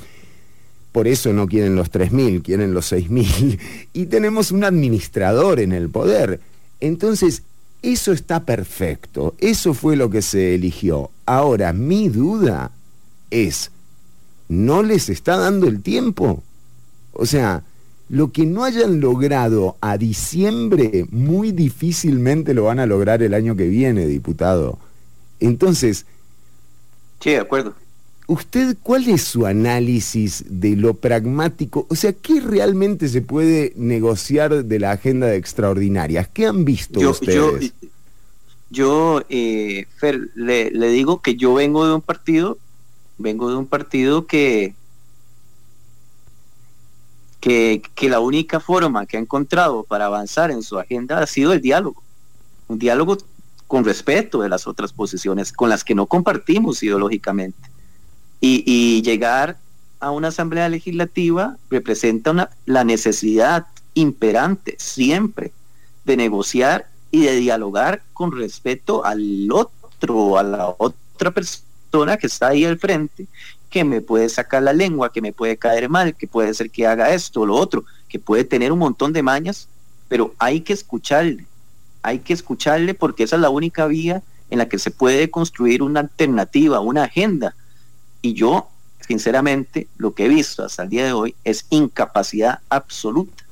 Por eso no quieren los 3 mil, quieren los 6 mil. Y tenemos un administrador en el poder. Entonces, eso está perfecto. Eso fue lo que se eligió. Ahora, mi duda es, ¿no les está dando el tiempo? O sea, lo que no hayan logrado a diciembre, muy difícilmente lo van a lograr el año que viene, diputado. Entonces... Sí, de acuerdo. ¿Usted cuál es su análisis de lo pragmático? O sea, ¿qué realmente se puede negociar de la agenda de extraordinarias? ¿Qué han visto ustedes? Yo, eh, Fer, le, le digo que yo vengo de un partido, vengo de un partido que que, la única forma que ha encontrado para avanzar en su agenda ha sido el diálogo. Un diálogo con respeto de las otras posiciones, con las que no compartimos ideológicamente. Y, llegar a una asamblea legislativa representa una, la necesidad imperante siempre de negociar y de dialogar con respeto al otro, a la otra persona que está ahí al frente que me puede sacar la lengua, que me puede caer mal, que puede ser que haga esto o lo otro, que puede tener un montón de mañas, pero hay que escucharle, hay que escucharle porque esa es la única vía en la que se puede construir una alternativa, una agenda. Y yo, sinceramente, lo que he visto hasta el día de hoy es incapacidad absoluta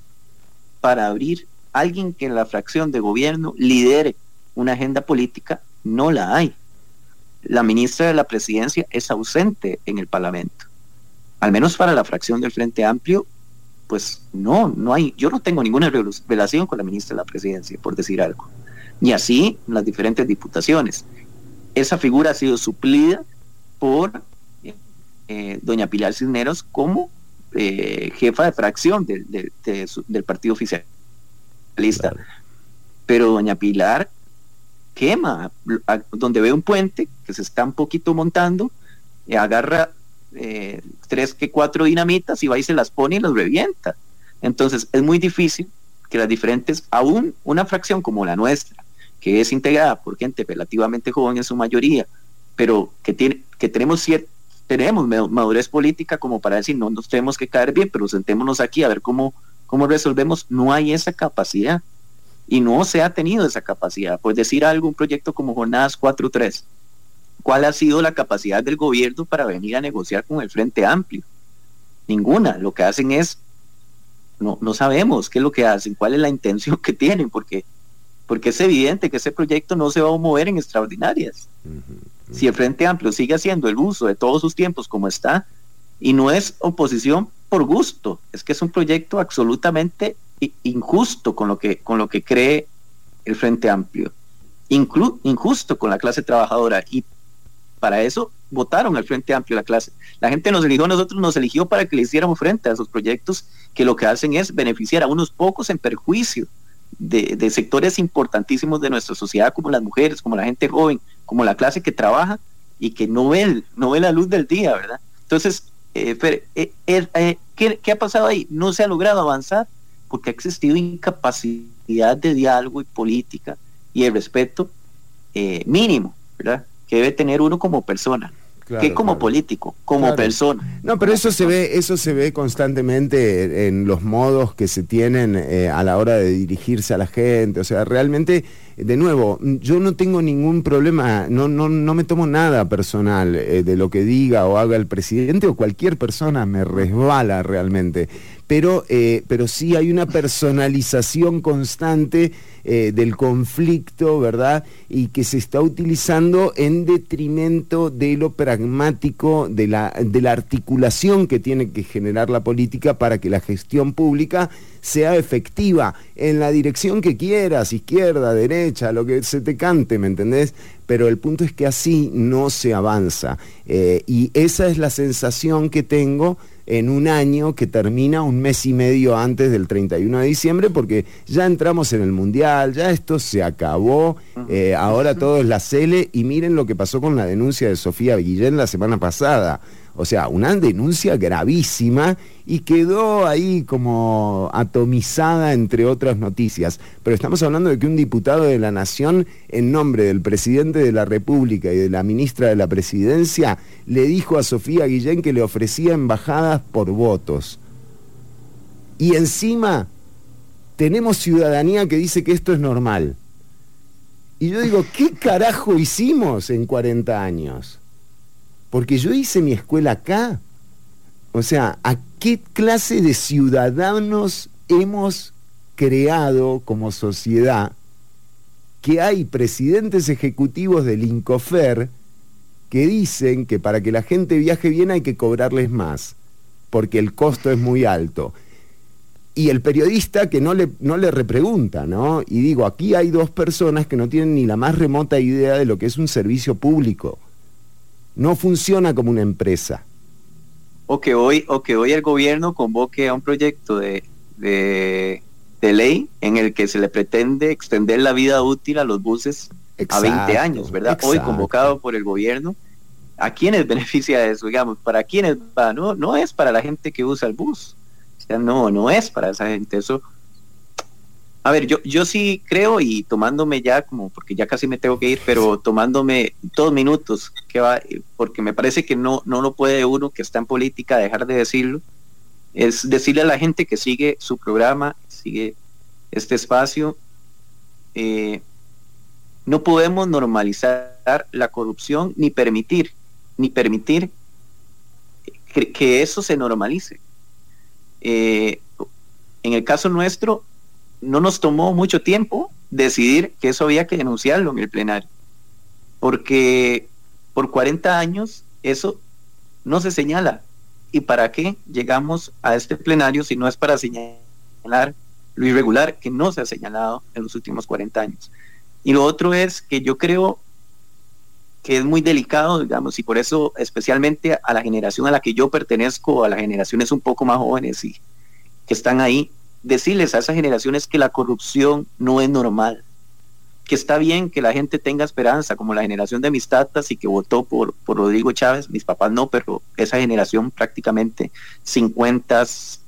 para abrir alguien que en la fracción de gobierno lidere una agenda política, no la hay la ministra de la Presidencia es ausente en el Parlamento. Al menos para la fracción del Frente Amplio, pues no, no hay, yo no tengo ninguna relación con la ministra de la Presidencia, por decir algo. Ni así las diferentes diputaciones. Esa figura ha sido suplida por eh, doña Pilar Cisneros como eh, jefa de fracción del Partido Oficialista. Pero doña Pilar quema, donde ve un puente que se está un poquito montando, y agarra eh, tres que cuatro dinamitas y va y se las pone y las revienta. Entonces es muy difícil que las diferentes, aún una fracción como la nuestra, que es integrada por gente relativamente joven en su mayoría, pero que, tiene, que tenemos cierto tenemos madurez política como para decir no nos tenemos que caer bien, pero sentémonos aquí a ver cómo, cómo resolvemos. No hay esa capacidad y no se ha tenido esa capacidad. Pues decir algo, un proyecto como Jornadas 4.3, ¿cuál ha sido la capacidad del gobierno para venir a negociar con el Frente Amplio? Ninguna. Lo que hacen es, no, no sabemos qué es lo que hacen, cuál es la intención que tienen, porque, porque es evidente que ese proyecto no se va a mover en extraordinarias. Si el Frente Amplio sigue haciendo el uso de todos sus tiempos como está, y no es oposición por gusto, es que es un proyecto absolutamente injusto con lo que, con lo que cree el Frente Amplio, injusto con la clase trabajadora y para eso votaron al Frente Amplio la clase. La gente nos eligió, nosotros nos eligió para que le hiciéramos frente a esos proyectos que lo que hacen es beneficiar a unos pocos en perjuicio de, sectores importantísimos de nuestra sociedad, como las mujeres, como la gente joven, como la clase que trabaja y que no ve, no ve la luz del día, ¿verdad? Entonces, eh, eh, eh, ¿qué, ¿qué ha pasado ahí? No se ha logrado avanzar porque ha existido incapacidad de diálogo y política y el respeto eh, mínimo, ¿verdad? Que debe tener uno como persona. que como político, como persona. No, pero eso se ve, eso se ve constantemente en los modos que se tienen eh, a la hora de dirigirse a la gente. O sea, realmente, de nuevo, yo no tengo ningún problema, no, no, no me tomo nada personal eh, de lo que diga o haga el presidente o cualquier persona, me resbala realmente pero, eh, pero sí hay una personalización constante eh, del conflicto, ¿verdad? Y que se está utilizando en detrimento de lo pragmático, de la, de la articulación que tiene que generar la política para que la gestión pública sea efectiva en la dirección que quieras, izquierda, derecha, lo que se te cante, ¿me entendés? Pero el punto es que así no se avanza. Eh, y esa es la sensación que tengo en un año que termina un mes y medio antes del 31 de diciembre, porque ya entramos en el Mundial, ya esto se acabó, eh, ahora todo es la Cele, y miren lo que pasó con la denuncia de Sofía Guillén la semana pasada. O sea, una denuncia gravísima y quedó ahí como atomizada entre otras noticias. Pero estamos hablando de que un diputado de la Nación, en nombre del presidente de la República y de la ministra de la Presidencia, le dijo a Sofía Guillén que le ofrecía embajadas por votos. Y encima tenemos ciudadanía que dice que esto es normal. Y yo digo, ¿qué carajo hicimos en 40 años? Porque yo hice mi escuela acá. O sea, ¿a qué clase de ciudadanos hemos creado como sociedad que hay presidentes ejecutivos del INCOFER que dicen que para que la gente viaje bien hay que cobrarles más, porque el costo es muy alto? Y el periodista que no le, no le repregunta, ¿no? Y digo, aquí hay dos personas que no tienen ni la más remota idea de lo que es un servicio público no funciona como una empresa. O que hoy, o que hoy el gobierno convoque a un proyecto de, de, ley en el que se le pretende extender la vida útil a los buses a 20 años, ¿verdad? Hoy convocado por el gobierno. ¿A quiénes beneficia eso? Digamos, ¿para quiénes va? No, no es para la gente que usa el bus. O sea, no, no es para esa gente. Eso a ver, yo, yo sí creo y tomándome ya como, porque ya casi me tengo que ir, pero tomándome dos minutos, que va, porque me parece que no, no lo puede uno que está en política dejar de decirlo, es decirle a la gente que sigue su programa, sigue este espacio, eh, no podemos normalizar la corrupción ni permitir, ni permitir que, eso se normalice. Eh, en el caso nuestro, no nos tomó mucho tiempo decidir que eso había que denunciarlo en el plenario, porque por 40 años eso no se señala. ¿Y para qué llegamos a este plenario si no es para señalar lo irregular que no se ha señalado en los últimos 40 años? Y lo otro es que yo creo que es muy delicado, digamos, y por eso especialmente a la generación a la que yo pertenezco, a las generaciones un poco más jóvenes y que están ahí, decirles a esas generaciones que la corrupción no es normal, que está bien que la gente tenga esperanza, como la generación de mis tatas y que votó por, por Rodrigo Chávez, mis papás no, pero esa generación prácticamente 50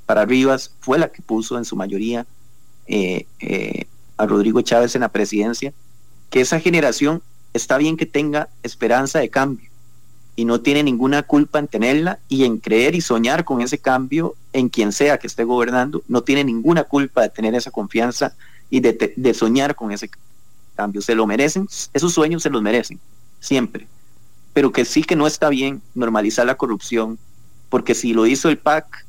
para arriba fue la que puso en su mayoría eh, eh, a Rodrigo Chávez en la presidencia, que esa generación está bien que tenga esperanza de cambio, y no tiene ninguna culpa en tenerla y en creer y soñar con ese cambio en quien sea que esté gobernando, no tiene ninguna culpa de tener esa confianza y de, soñar con ese cambio. Se lo merecen, esos sueños se los merecen, siempre. Pero que sí que no está bien normalizar la corrupción, porque si lo hizo el PAC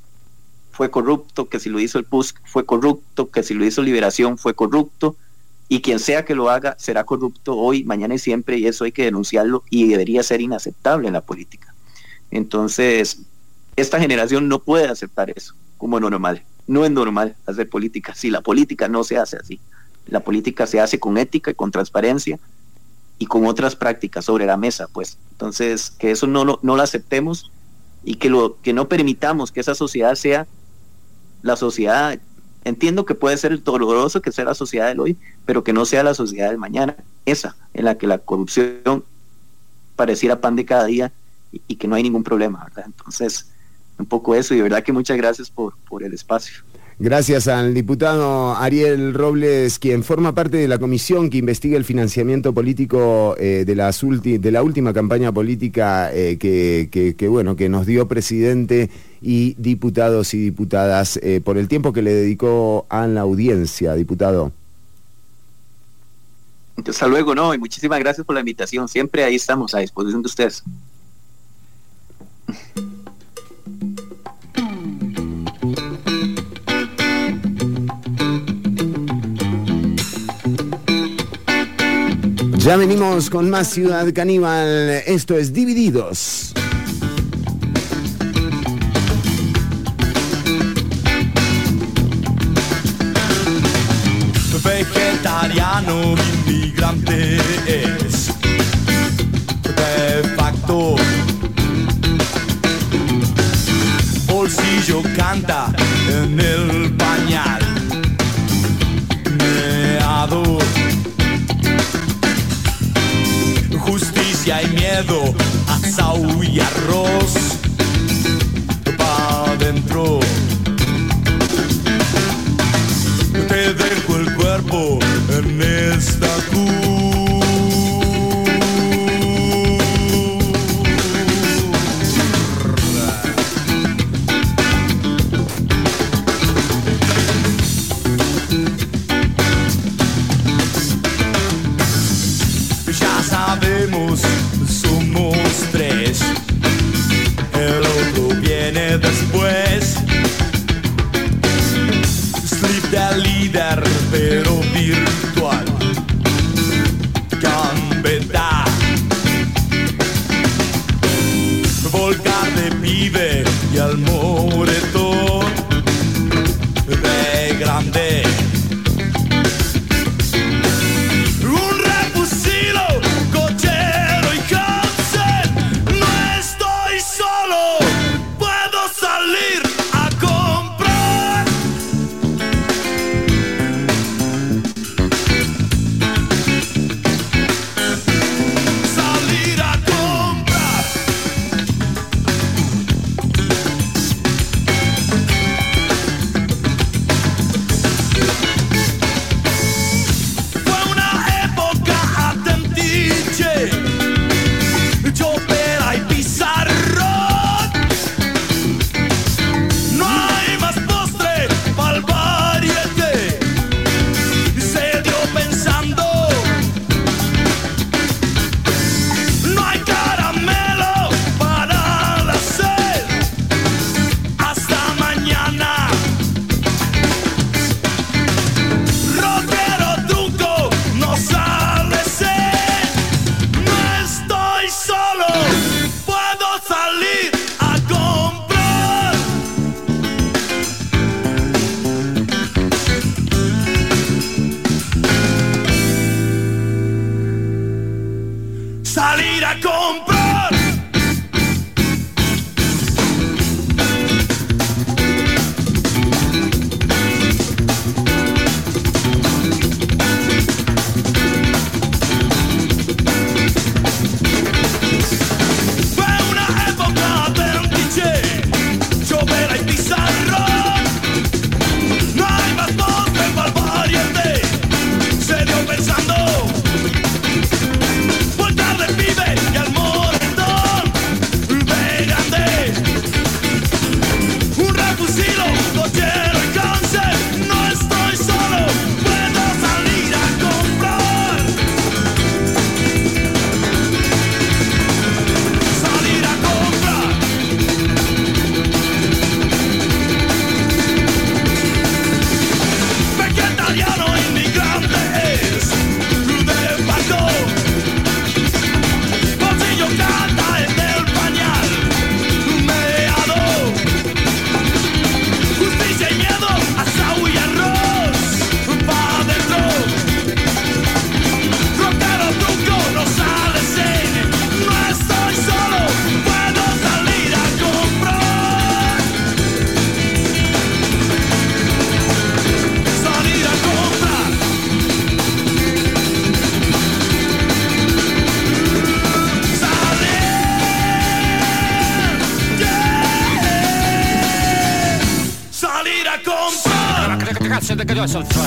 fue corrupto, que si lo hizo el PUSC fue corrupto, que si lo hizo Liberación fue corrupto, y quien sea que lo haga será corrupto hoy, mañana y siempre, y eso hay que denunciarlo y debería ser inaceptable en la política. Entonces, esta generación no puede aceptar eso como normal. No es normal hacer política si la política no se hace así. La política se hace con ética y con transparencia y con otras prácticas sobre la mesa, pues. Entonces, que eso no, no, no lo aceptemos y que, lo, que no permitamos que esa sociedad sea la sociedad Entiendo que puede ser doloroso que sea la sociedad del hoy, pero que no sea la sociedad del mañana, esa en la que la corrupción pareciera pan de cada día y, que no hay ningún problema, ¿verdad? Entonces, un poco eso y de verdad que muchas gracias por, por el espacio. Gracias al diputado Ariel Robles, quien forma parte de la comisión que investiga el financiamiento político eh, de, las de la última campaña política eh, que, bueno, que nos dio presidente y diputados y diputadas eh, por el tiempo que le dedicó a la audiencia, diputado. Hasta luego, no, y muchísimas gracias por la invitación. Siempre ahí estamos a disposición de ustedes. Ya venimos con más Ciudad Caníbal. Esto es Divididos. Vegetariano, inmigrante es de facto. Bolsillo canta en el pañal. Meado justicia y miedo, asau y arroz pa' adentro. Te dejo el cuerpo en esta pensando.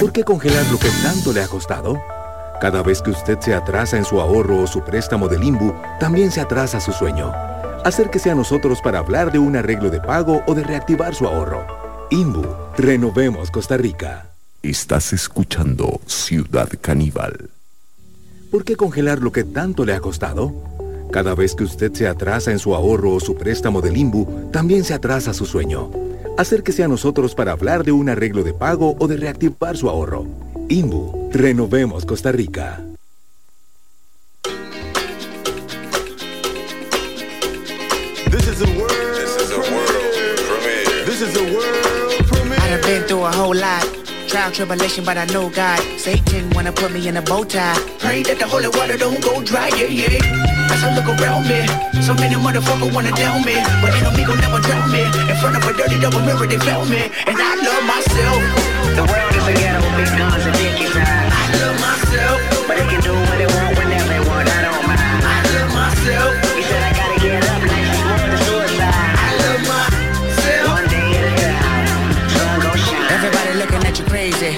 ¿Por qué congelar lo que tanto le ha costado? Cada vez que usted se atrasa en su ahorro o su préstamo del IMBU, también se atrasa su sueño. Acérquese a nosotros para hablar de un arreglo de pago o de reactivar su ahorro. IMBU, renovemos Costa Rica. Estás escuchando Ciudad Caníbal. ¿Por qué congelar lo que tanto le ha costado? Cada vez que usted se atrasa en su ahorro o su préstamo del IMBU, también se atrasa su sueño. Acérquese a nosotros para hablar de un arreglo de pago o de reactivar su ahorro. IMBU, renovemos Costa Rica. This is a world This is a world premiere. This is a world premiere. I done been through a whole lot. Trial, tribulation, but I know God. Satan wanna put me in a bow tie. Pray that the holy water don't go dry, yeah, yeah. As I look around me, so many motherfuckers wanna down me. But ain't no me gon' never drown me. In front of a dirty double mirror, they found me. And I love myself. The world is a ghetto, big guns and dick inside. I love myself. But they can do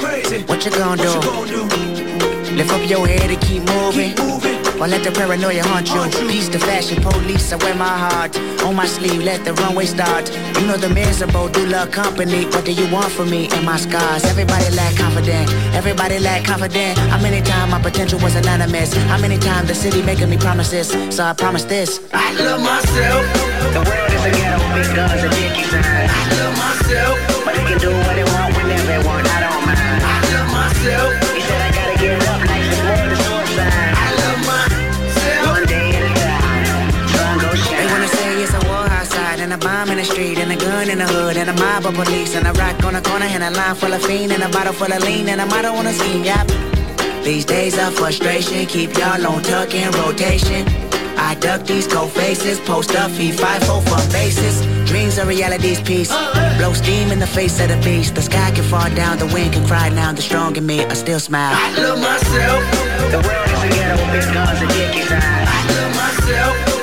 crazy. What you gonna do? Lift up your head and keep moving. Or let the paranoia haunt you. Peace to fashion police, I wear my heart on my sleeve. Let the runway start. You know the miserable do love company. What do you want from me and my scars? Everybody lack confident. Everybody lack confident. How many times my potential was anonymous? How many times the city making me promises? So I promise this. I love myself. The world is a ghetto, big guns and dick inside. I love myself. But they can do what they want myself. He said I gotta get up, like it's more suicide. I love myself. One day at a time, sun gon' shine. They wanna say it's a war outside and a bomb in the street and a gun in the hood and a mob of police and a rock on the corner and a line full of fiend and a bottle full of lean and a motto on the scene, yep. These days of frustration keep y'all on tuck in rotation. I duck these cold faces, post up, feed five for bases. Dreams are reality's piece. Blow steam in the face of the beast. The sky can fall down, the wind can cry now. The strong in me, I still smile. I love myself. The world is a ghetto, big guns and dick inside. I love myself.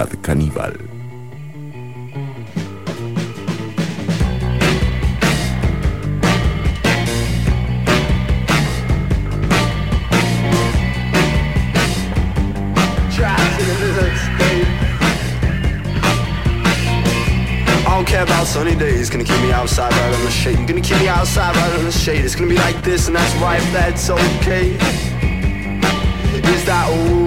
Ciudad Caníbal. I don't care about sunny days, gonna keep me outside right on the shade. You're gonna keep me outside right on the shade. It's gonna be like this, and that's right, that's okay. Is that okay?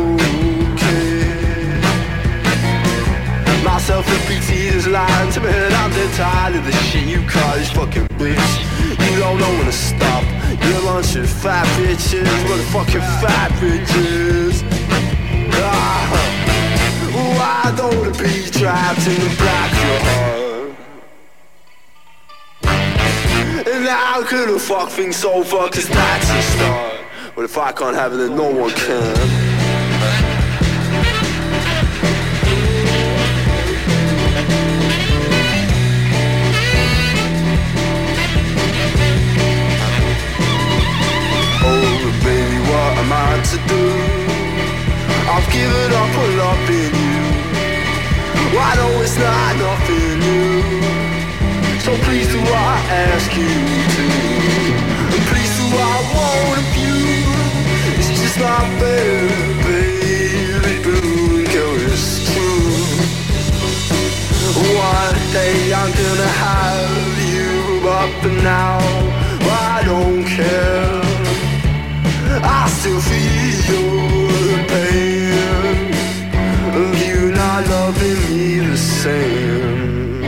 I'm dead tired of the shit you call this fucking bitch. You don't know when to stop. You're of fat bitches, motherfucking fat bitches. Ah, why don't wanna be trapped in the heart? And how could a fuck things so fuck cause that's a start But if I can't have it then no one can give it up, pull up in you. I know it's not nothing new. So please do I ask you to. And please do I won't abuse. It's just not fair, baby. Blue it's true. One day I'm gonna have you up and now. I don't care. I still feel your pain. Same.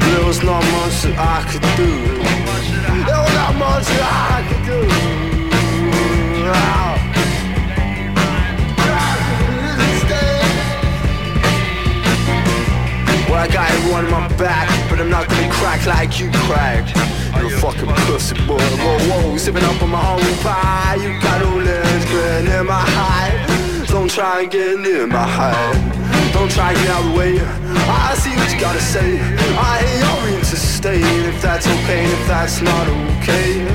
There was not much that I could do. There was not much that I could do. Well, I got everyone on my back, but I'm not gonna crack like you cracked. You're a fucking pussy boy. Whoa, whoa, sipping up on my humble pie. You got all this grin in my high. Don't try and get near my high. Don't try and get out of the way. I see what you gotta say. I ain't your to stay. If that's okay, if that's not okay.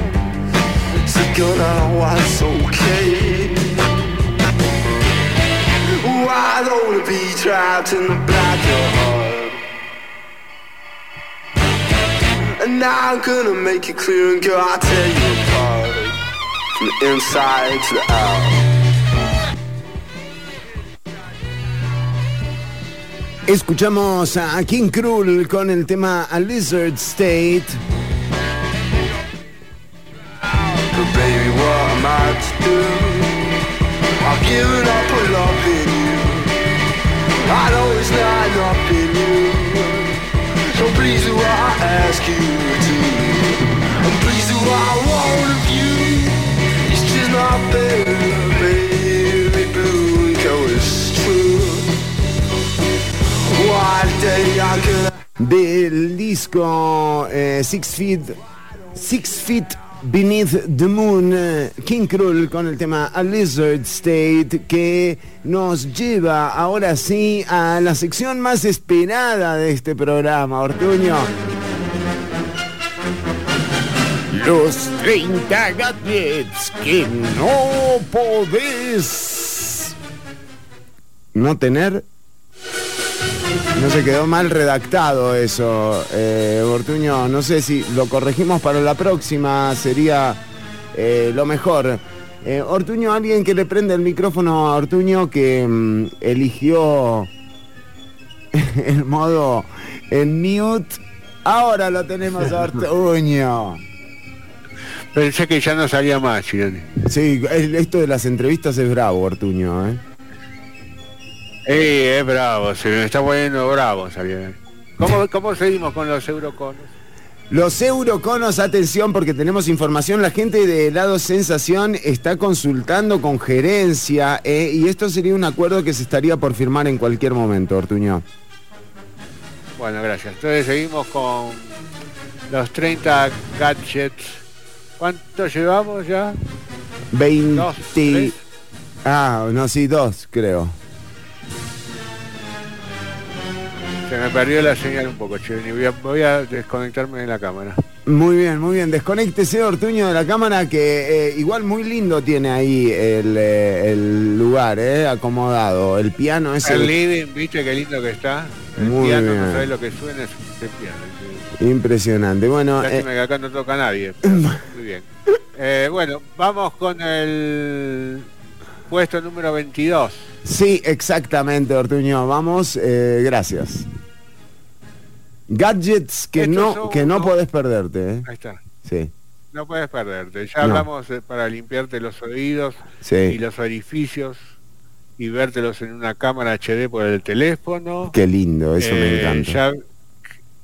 So now what's okay? I don't wanna be trapped in the black of heart. And now I'm gonna make it clear and girl, I'll tear you apart From the inside to the out Escuchamos a King Krul con el tema A Lizard State. Del disco eh, Six Feet Six Feet Beneath the Moon, King Krul con el tema A Lizard State que nos lleva ahora sí a la sección más esperada de este programa, Ortuño. Los 30 gadgets que no podés no tener no se quedó mal redactado eso, eh, Ortuño. No sé si lo corregimos para la próxima, sería eh, lo mejor. Eh, Ortuño, alguien que le prenda el micrófono a Ortuño que mm, eligió el modo en mute. Ahora lo tenemos a Ortuño. Pensé que ya no salía más, Chironi. Sí, esto de las entrevistas es bravo, Ortuño. ¿eh? Eh, es bravo, se me está poniendo bravo, sabía. ¿Cómo, ¿Cómo seguimos con los euroconos? Los euroconos, atención porque tenemos información, la gente de helado Sensación está consultando con gerencia eh, y esto sería un acuerdo que se estaría por firmar en cualquier momento, Ortuño. Bueno, gracias. Entonces seguimos con los 30 gadgets. ¿Cuántos llevamos ya? 20... Dos, ah, no, sí, dos, creo. Se me perdió la señal un poco, Chironi. Voy a, voy a desconectarme de la cámara. Muy bien, muy bien. Desconéctese, Ortuño, de la cámara que eh, igual muy lindo tiene ahí el, eh, el lugar, eh, acomodado. El piano es El living, viste qué lindo que está. El Muy piano, bien. no sabes lo que suena, es el piano. impresionante. Bueno, eh, que acá no toca nadie. Muy bien. Eh, bueno, vamos con el puesto número 22. Sí, exactamente, Ortuño. Vamos, eh, gracias. Gadgets que Estos no, que no unos- podés perderte, ¿eh? Ahí está. Sí. No puedes perderte. Ya No. hablamos eh, para limpiarte los oídos Sí. y los orificios y vértelos en una cámara HD por el teléfono. Qué lindo, eso me Eh, encanta. ya-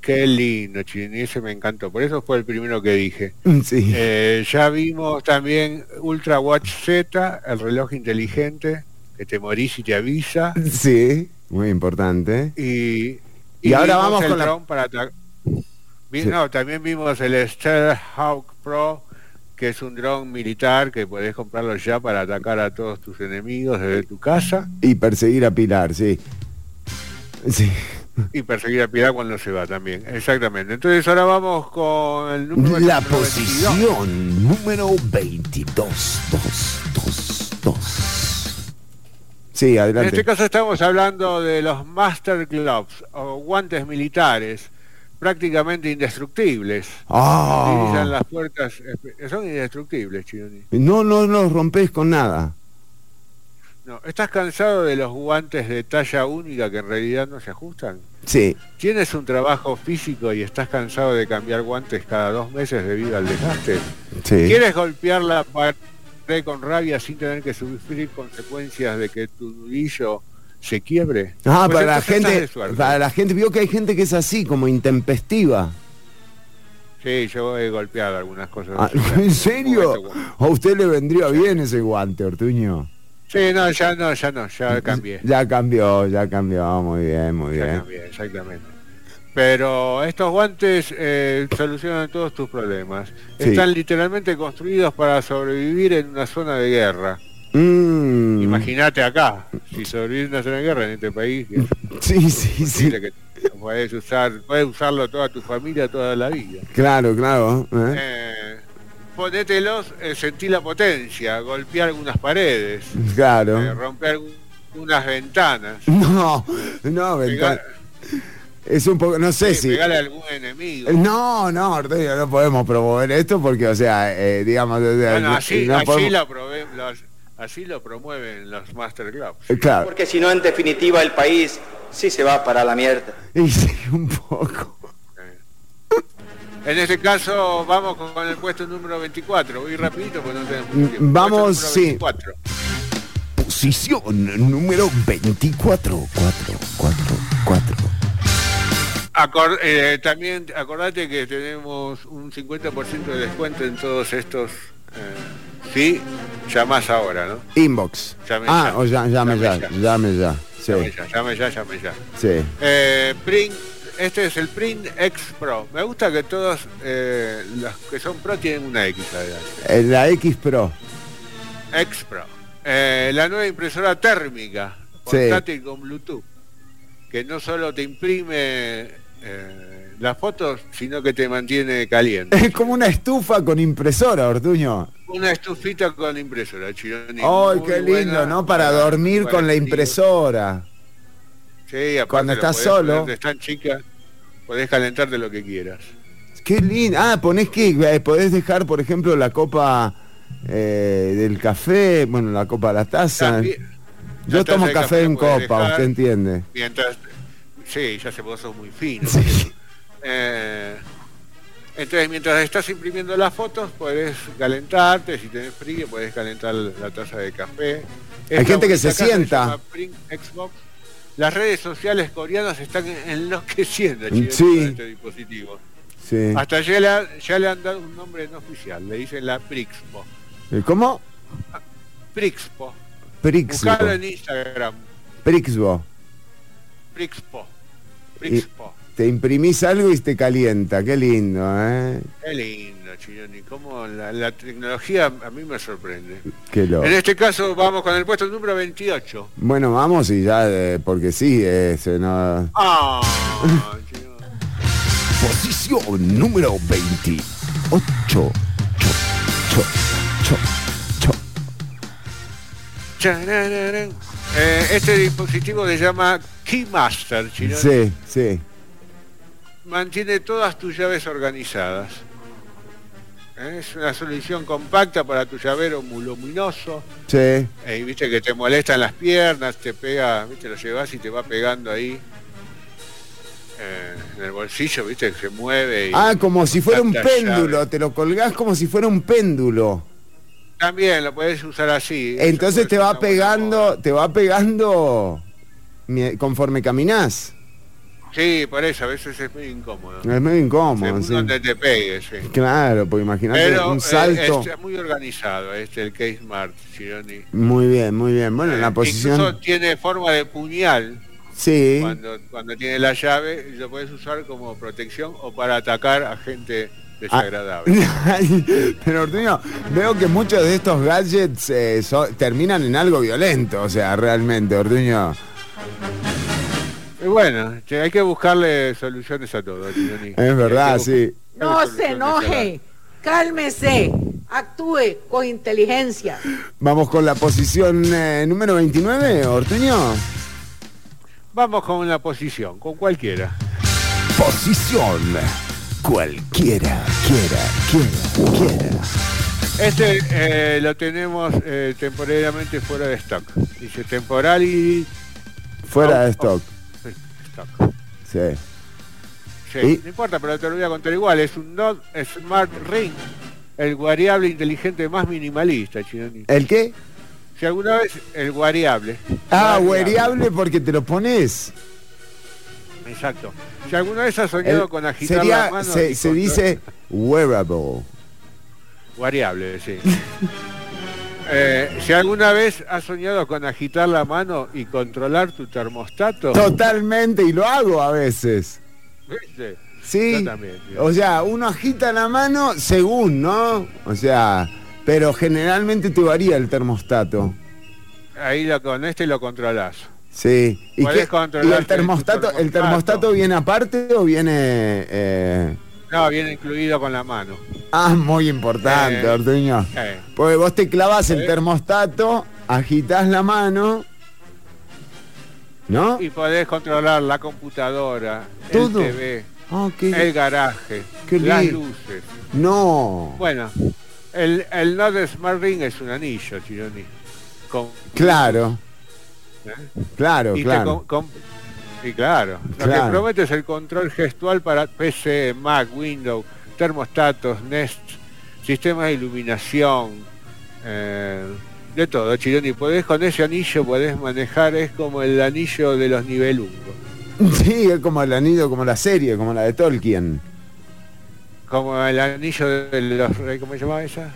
qué lindo, Chini, ese me encantó. Por eso fue el primero que dije. Sí. Eh, ya vimos también Ultra Watch Z, el reloj inteligente que te morís y te avisa. Sí, muy importante. Y, Y ahora vamos con la- para Sí. No, también vimos el Starhawk Pro, que es un dron militar que podés comprarlo ya para atacar a todos tus enemigos desde tu casa Y perseguir a Pilar, sí. Sí. y perseguir a Piedad cuando se va también. Exactamente. Entonces ahora vamos con el número La número 22. posición número 22. Dos, dos, dos. Sí, En este caso estamos hablando de los Master Gloves o guantes militares prácticamente indestructibles. Ah. Utilizan las puertas, son indestructibles, Chironi. No, no los rompes con nada. No, ¿Estás cansado de los guantes de talla única que en realidad no se ajustan? Sí. ¿Tienes un trabajo físico y estás cansado de cambiar guantes cada dos meses debido al desgaste? Sí. ¿Quieres golpear la pared con rabia sin tener que sufrir consecuencias de que tu nudillo se quiebre? Ah, Pues para la gente, para la gente, vio que hay gente que es así, como intempestiva. Sí, yo he golpeado algunas cosas. Ah, ¿En serio? ¿A usted le vendría bien ese guante, Ortuño? Sí, no, ya no, ya no, ya cambié. Ya cambió, ya cambió, muy bien, muy Ya bien. cambié, exactamente. Pero estos guantes eh, solucionan todos tus problemas. Sí. Están literalmente construidos para sobrevivir en una zona de guerra. Mm, Imagínate acá, si sobrevivís en una zona de guerra en este país, sí, sí, sí. que puedes usar, puedes usarlo toda tu familia toda la vida. Claro, claro. ¿eh? Eh, ponételos, eh, sentí la potencia, golpear algunas paredes, Claro. eh, romper unas ventanas, No, no, ventana- pegar- Es un poco, no sé sí, si. pegarle a algún enemigo. No, no, Ortuño, no podemos promover esto porque, o sea, eh, digamos, o sea, Bueno, no- así, no así podemos- lo así lo promueven los Master Clubs. Eh, Claro. Porque si no, en definitiva, el país sí se va para la mierda. Y sí, un poco. En este caso, vamos con, el puesto número 24. Voy rapidito porque no tenemos tiempo. vamos, sí. 24. Posición número 24. 4, 4, 4. Eh, también acordate que tenemos un 50% de descuento en todos estos. eh, sí, llamás ahora, ¿no? Inbox. Llame ah, ya. o ya, llame, Llame ya, ya. llame ya. Sí, Llame ya, llame ya, llame ya. sí. Eh, Print, este es el Print X Pro. Me gusta que todos eh, los que son Pro tienen una X adelante. La X Pro. X Pro. La nueva impresora térmica, Sí. portátil con Bluetooth, que no solo te imprime eh, las fotos, sino que te mantiene caliente. Es como una estufa con impresora, Ortuño. Una estufita con impresora, Chironi. ¡Ay, qué lindo, ¿no? Para dormir buena con la impresora. Sí, aparte Cuando estás podés solo. poner donde es tan chica, podés calentarte lo que quieras. Qué lindo. Ah, ponés que eh, podés dejar, por ejemplo, la copa eh, del café, bueno, la copa de la taza. También- Yo la taza tomo café, en copa, dejar. usted entiende. Mientras, sí, ya se vos sos muy fino. Eh, entonces, mientras estás imprimiendo las fotos, podés calentarte, si tenés frío, podés calentar la taza de café. Hay gente que se sienta. Print Xbox. Las redes sociales coreanas están enloqueciendo chicos, Sí. con este dispositivo. Sí. Hasta ya le, ha- ya le han dado un nombre no oficial, le dicen la Prixpo. ¿Cómo? Prixpo. Prixpo. Buscalo en Instagram. Prixbo. Prixpo. Prixpo. te imprimís algo y te calienta. Qué lindo, ¿eh? Qué lindo, Chironi. Cómo la, la tecnología a mí me sorprende. Qué loco. En este caso vamos con el puesto número 28. Bueno, vamos y ya, eh, porque sí, ese no... Ah, Posición número 28. Cho, cho, cho. Eh, este dispositivo se llama Keymaster, Chironi. Sí, sí. Mantiene todas tus llaves organizadas. Eh, Es una solución compacta para tu llavero muy luminoso. Sí. Eh, viste que te molestan las piernas, te pega, viste, lo llevas y te va pegando ahí eh, en el bolsillo, viste, que se mueve. y- Ah, como si fuera un llave. péndulo, te lo colgás como si fuera un péndulo. También lo puedes usar así. Entonces te va pegando, te va pegando conforme caminás. Sí, por eso, a veces es muy incómodo. Es medio incómodo, Según sí. donde te pegue, sí. Claro, pues imagínate un eh, salto. es muy organizado este, el Case Smart, Chironi. Muy bien, muy bien. Bueno, en la posición. Incluso tiene forma de puñal. Sí. Cuando, cuando tiene la llave, lo puedes usar como protección o para atacar a gente Ah. desagradable. Pero Ortuño, veo que muchos de estos gadgets eh, so- terminan en algo violento, o sea, realmente, Ortuño. Y bueno, che, hay que buscarle soluciones a todo. Es verdad, sí. No se enoje, cálmese, actúe con inteligencia. Vamos con la posición eh, número 29, Ortuño. Vamos con una posición, con cualquiera. Posición. Cualquiera, quiera, quiera, quiera. Este eh, lo tenemos eh, temporariamente fuera de stock. Dice temporal y Fuera de stock. stock. Sí. Sí, no importa, pero te lo voy a contar igual. Es un Node Smart Ring, el variable inteligente más minimalista, Chironi. ¿El qué? Si alguna vez el variable. Ah, wearable porque te lo pones. Exacto. Si alguna vez has soñado El- con agitar sería, la mano. se, dice wearable. Variable, sí. Eh, si alguna vez has soñado con agitar la mano y controlar tu termostato. Totalmente, y lo hago a veces. ¿Viste? Sí. Yo también. O sea, uno agita la mano según, ¿no? O sea, pero generalmente te varía el termostato. Ahí lo, con este lo controlás. Sí. ¿Y, qué- y el termostato, el termostato viene aparte o viene eh, No, viene incluido con la mano. Ah, muy importante, Eh, Ortuño. eh. Porque vos te clavas el Eh. termostato, agitás la mano, ¿no? Y podés controlar la computadora, Todo. el TV, Ah, qué- el garaje, qué las luces. No. Bueno, el, el Node Smart Ring es un anillo, Chironi. Con, Claro, ¿eh? claro, y claro. y claro, lo que promete es el control gestual para PC, Mac, Windows, termostatos, Nest, sistemas de iluminación, eh, de todo, Chironi. Podés con ese anillo, podés manejar, es como el anillo de los nivelungos. Sí, es como el anillo, como la serie, como la de Tolkien. Como el anillo de los ¿cómo se llamaba esa?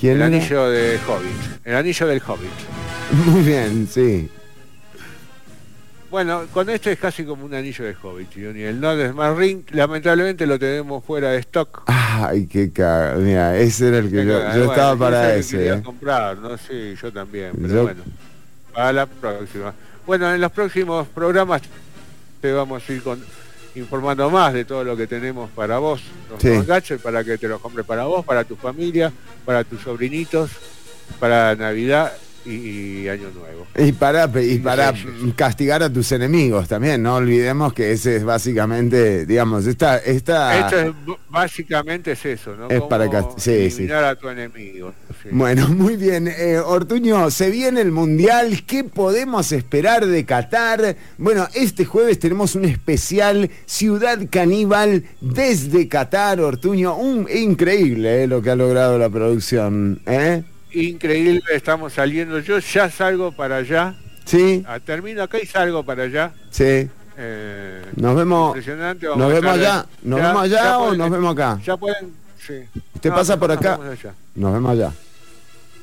¿Quién el era? anillo de Hobbit. El anillo del Hobbit. Muy bien, sí. Bueno, con este es casi como un anillo de Hobbit, Chironi. El Node Smart Ring, lamentablemente lo tenemos fuera de stock. Ay, qué caga. Mira, ese era el que yo, Bueno, estaba para que ese. ¿eh? comprar, no sí, yo también, pero Yo- bueno, para la próxima. Bueno, en los próximos programas te vamos a ir con, informando más de todo lo que tenemos para vos, los Sí. gadgets, para que te los compres para vos, para tu familia, para tus sobrinitos, para Navidad y, y Año Nuevo. Y para, y para castigar a tus enemigos también, no olvidemos que ese es básicamente, digamos, esta, esta Esto es, básicamente es eso, ¿no? Es para sí, sí. a tu enemigo. sí. Bueno, muy bien. Eh, Ortuño, se viene el Mundial. ¿Qué podemos esperar de Qatar? Bueno, este jueves tenemos un especial Ciudad Caníbal desde Qatar, Ortuño. Un, increíble eh, lo que ha logrado la producción. ¿eh? Increíble, estamos saliendo. Yo ya salgo para allá. Sí, Ah, termino acá y salgo para allá. sí. Eh, Nos vemos, nos vemos allá. ¿Nos ya- vemos allá ya o pueden- nos vemos acá? Ya pueden, sí. ¿Usted No, pasa nos por acá? vemos allá. Nos vemos allá.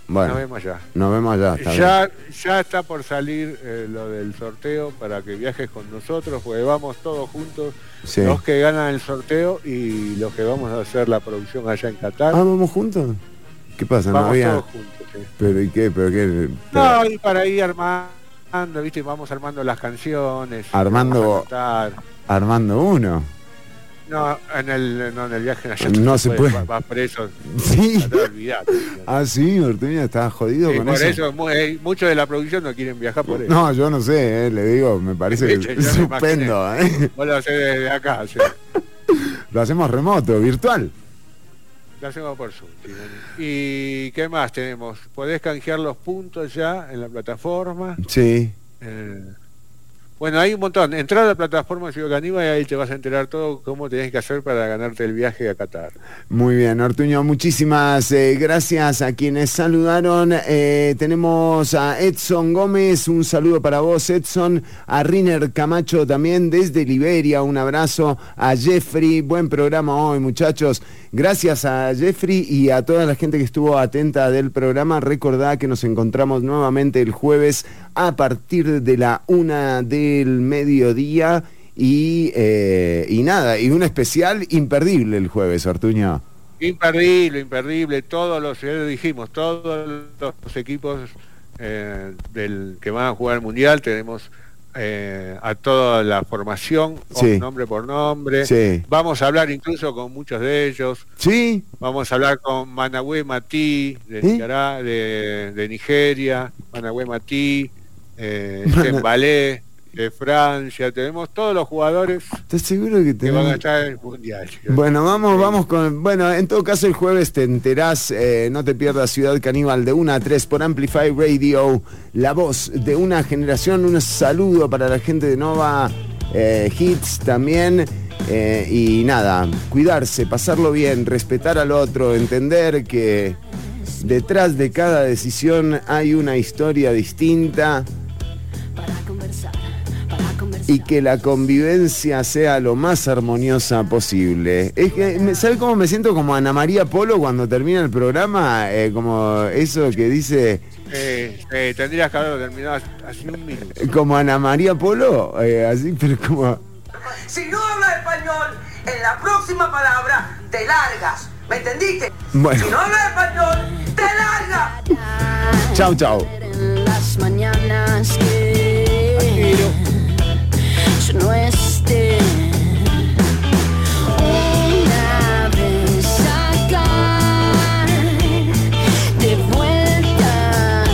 Bueno, Nos vemos allá. nos vemos allá. está bien. Ya, ya está por salir eh, lo del sorteo para que viajes con nosotros, porque vamos todos juntos, Sí. los que ganan el sorteo y los que vamos a hacer la producción allá en Qatar. Ah, ¿vamos juntos? ¿Qué pasa? No vamos había... todos juntos. ¿Pero y qué? ¿Pero qué? No, y para ir armando, viste, vamos armando las canciones. Armando-. Armando uno. No, en el, no, en el viaje allá No se puede. va- Vas preso. Sí. No olvidate. Ah, sí, Ortuño estaba jodido Sí, con por eso. eso, eh, muchos de la producción no quieren viajar por eso. No, yo no sé, eh, le digo, me parece que estupendo. ¿eh? Vos lo hacés desde acá, sí. Lo hacemos remoto, virtual. ¿Y qué más tenemos? Podés canjear los puntos ya en la plataforma. Sí. Eh, bueno, hay un montón. Entrar a la plataforma Ciudad Caníbal y ahí te vas a enterar todo cómo tenés que hacer para ganarte el viaje a Qatar. Muy bien, Ortuño, muchísimas eh, gracias a quienes saludaron. Eh, tenemos a Edson Gómez, un saludo para vos, Edson. A Riner Camacho también desde Liberia, un abrazo. A Jeffrey, buen programa hoy, muchachos. Gracias a Jeffrey y a toda la gente que estuvo atenta del programa. Recordá que nos encontramos nuevamente el jueves a partir de la una del mediodía. Y, eh, y nada, y un especial imperdible el jueves, Ortuño. Imperdible, imperdible. Todos los, ya lo dijimos, todos los equipos eh, del que van a jugar el Mundial tenemos eh, a toda la formación, Sí. nombre por nombre. Sí. Vamos a hablar incluso con muchos de ellos. Sí. Vamos a hablar con Managüe Matí de, ¿Sí? Nicará- de, de Nigeria, Managüe Matí, eh, Mana- Tembalé, de Francia, tenemos todos los jugadores ¿Estás seguro que que van tenemos? a estar en el Mundial. Bueno, vamos, vamos con. Bueno, en todo caso, el jueves te enterás, eh, no te pierdas Ciudad Caníbal de 1 a 3 por Amplify Radio, la voz de una generación. Un saludo para la gente de Nova eh, Hits también. eh, y nada, cuidarse, pasarlo bien, respetar al otro, entender que detrás de cada decisión hay una historia distinta y que la convivencia sea lo más armoniosa posible. Es que, me- ¿sabe cómo me siento como Ana María Polo cuando termina el programa? Eh, como eso que dice, Eh, eh, tendrías que haberlo terminado hace un minuto. como Ana María Polo, eh, así, pero como... Si no hablas español, en la próxima palabra te largas. ¿Me entendiste? Bueno. Si no hablas español, te largas. Chau, chau. las mañanas que yo no esté. Una vez acá de vueltas,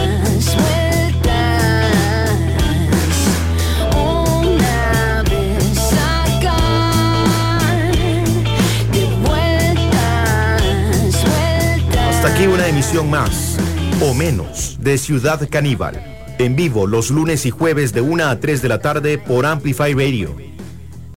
vueltas. Una vez acá de vueltas, vueltas. Hasta aquí una emisión más, o menos, de Ciudad Caníbal. En vivo los lunes y jueves de 1 a 3 de la tarde por Amplify Radio.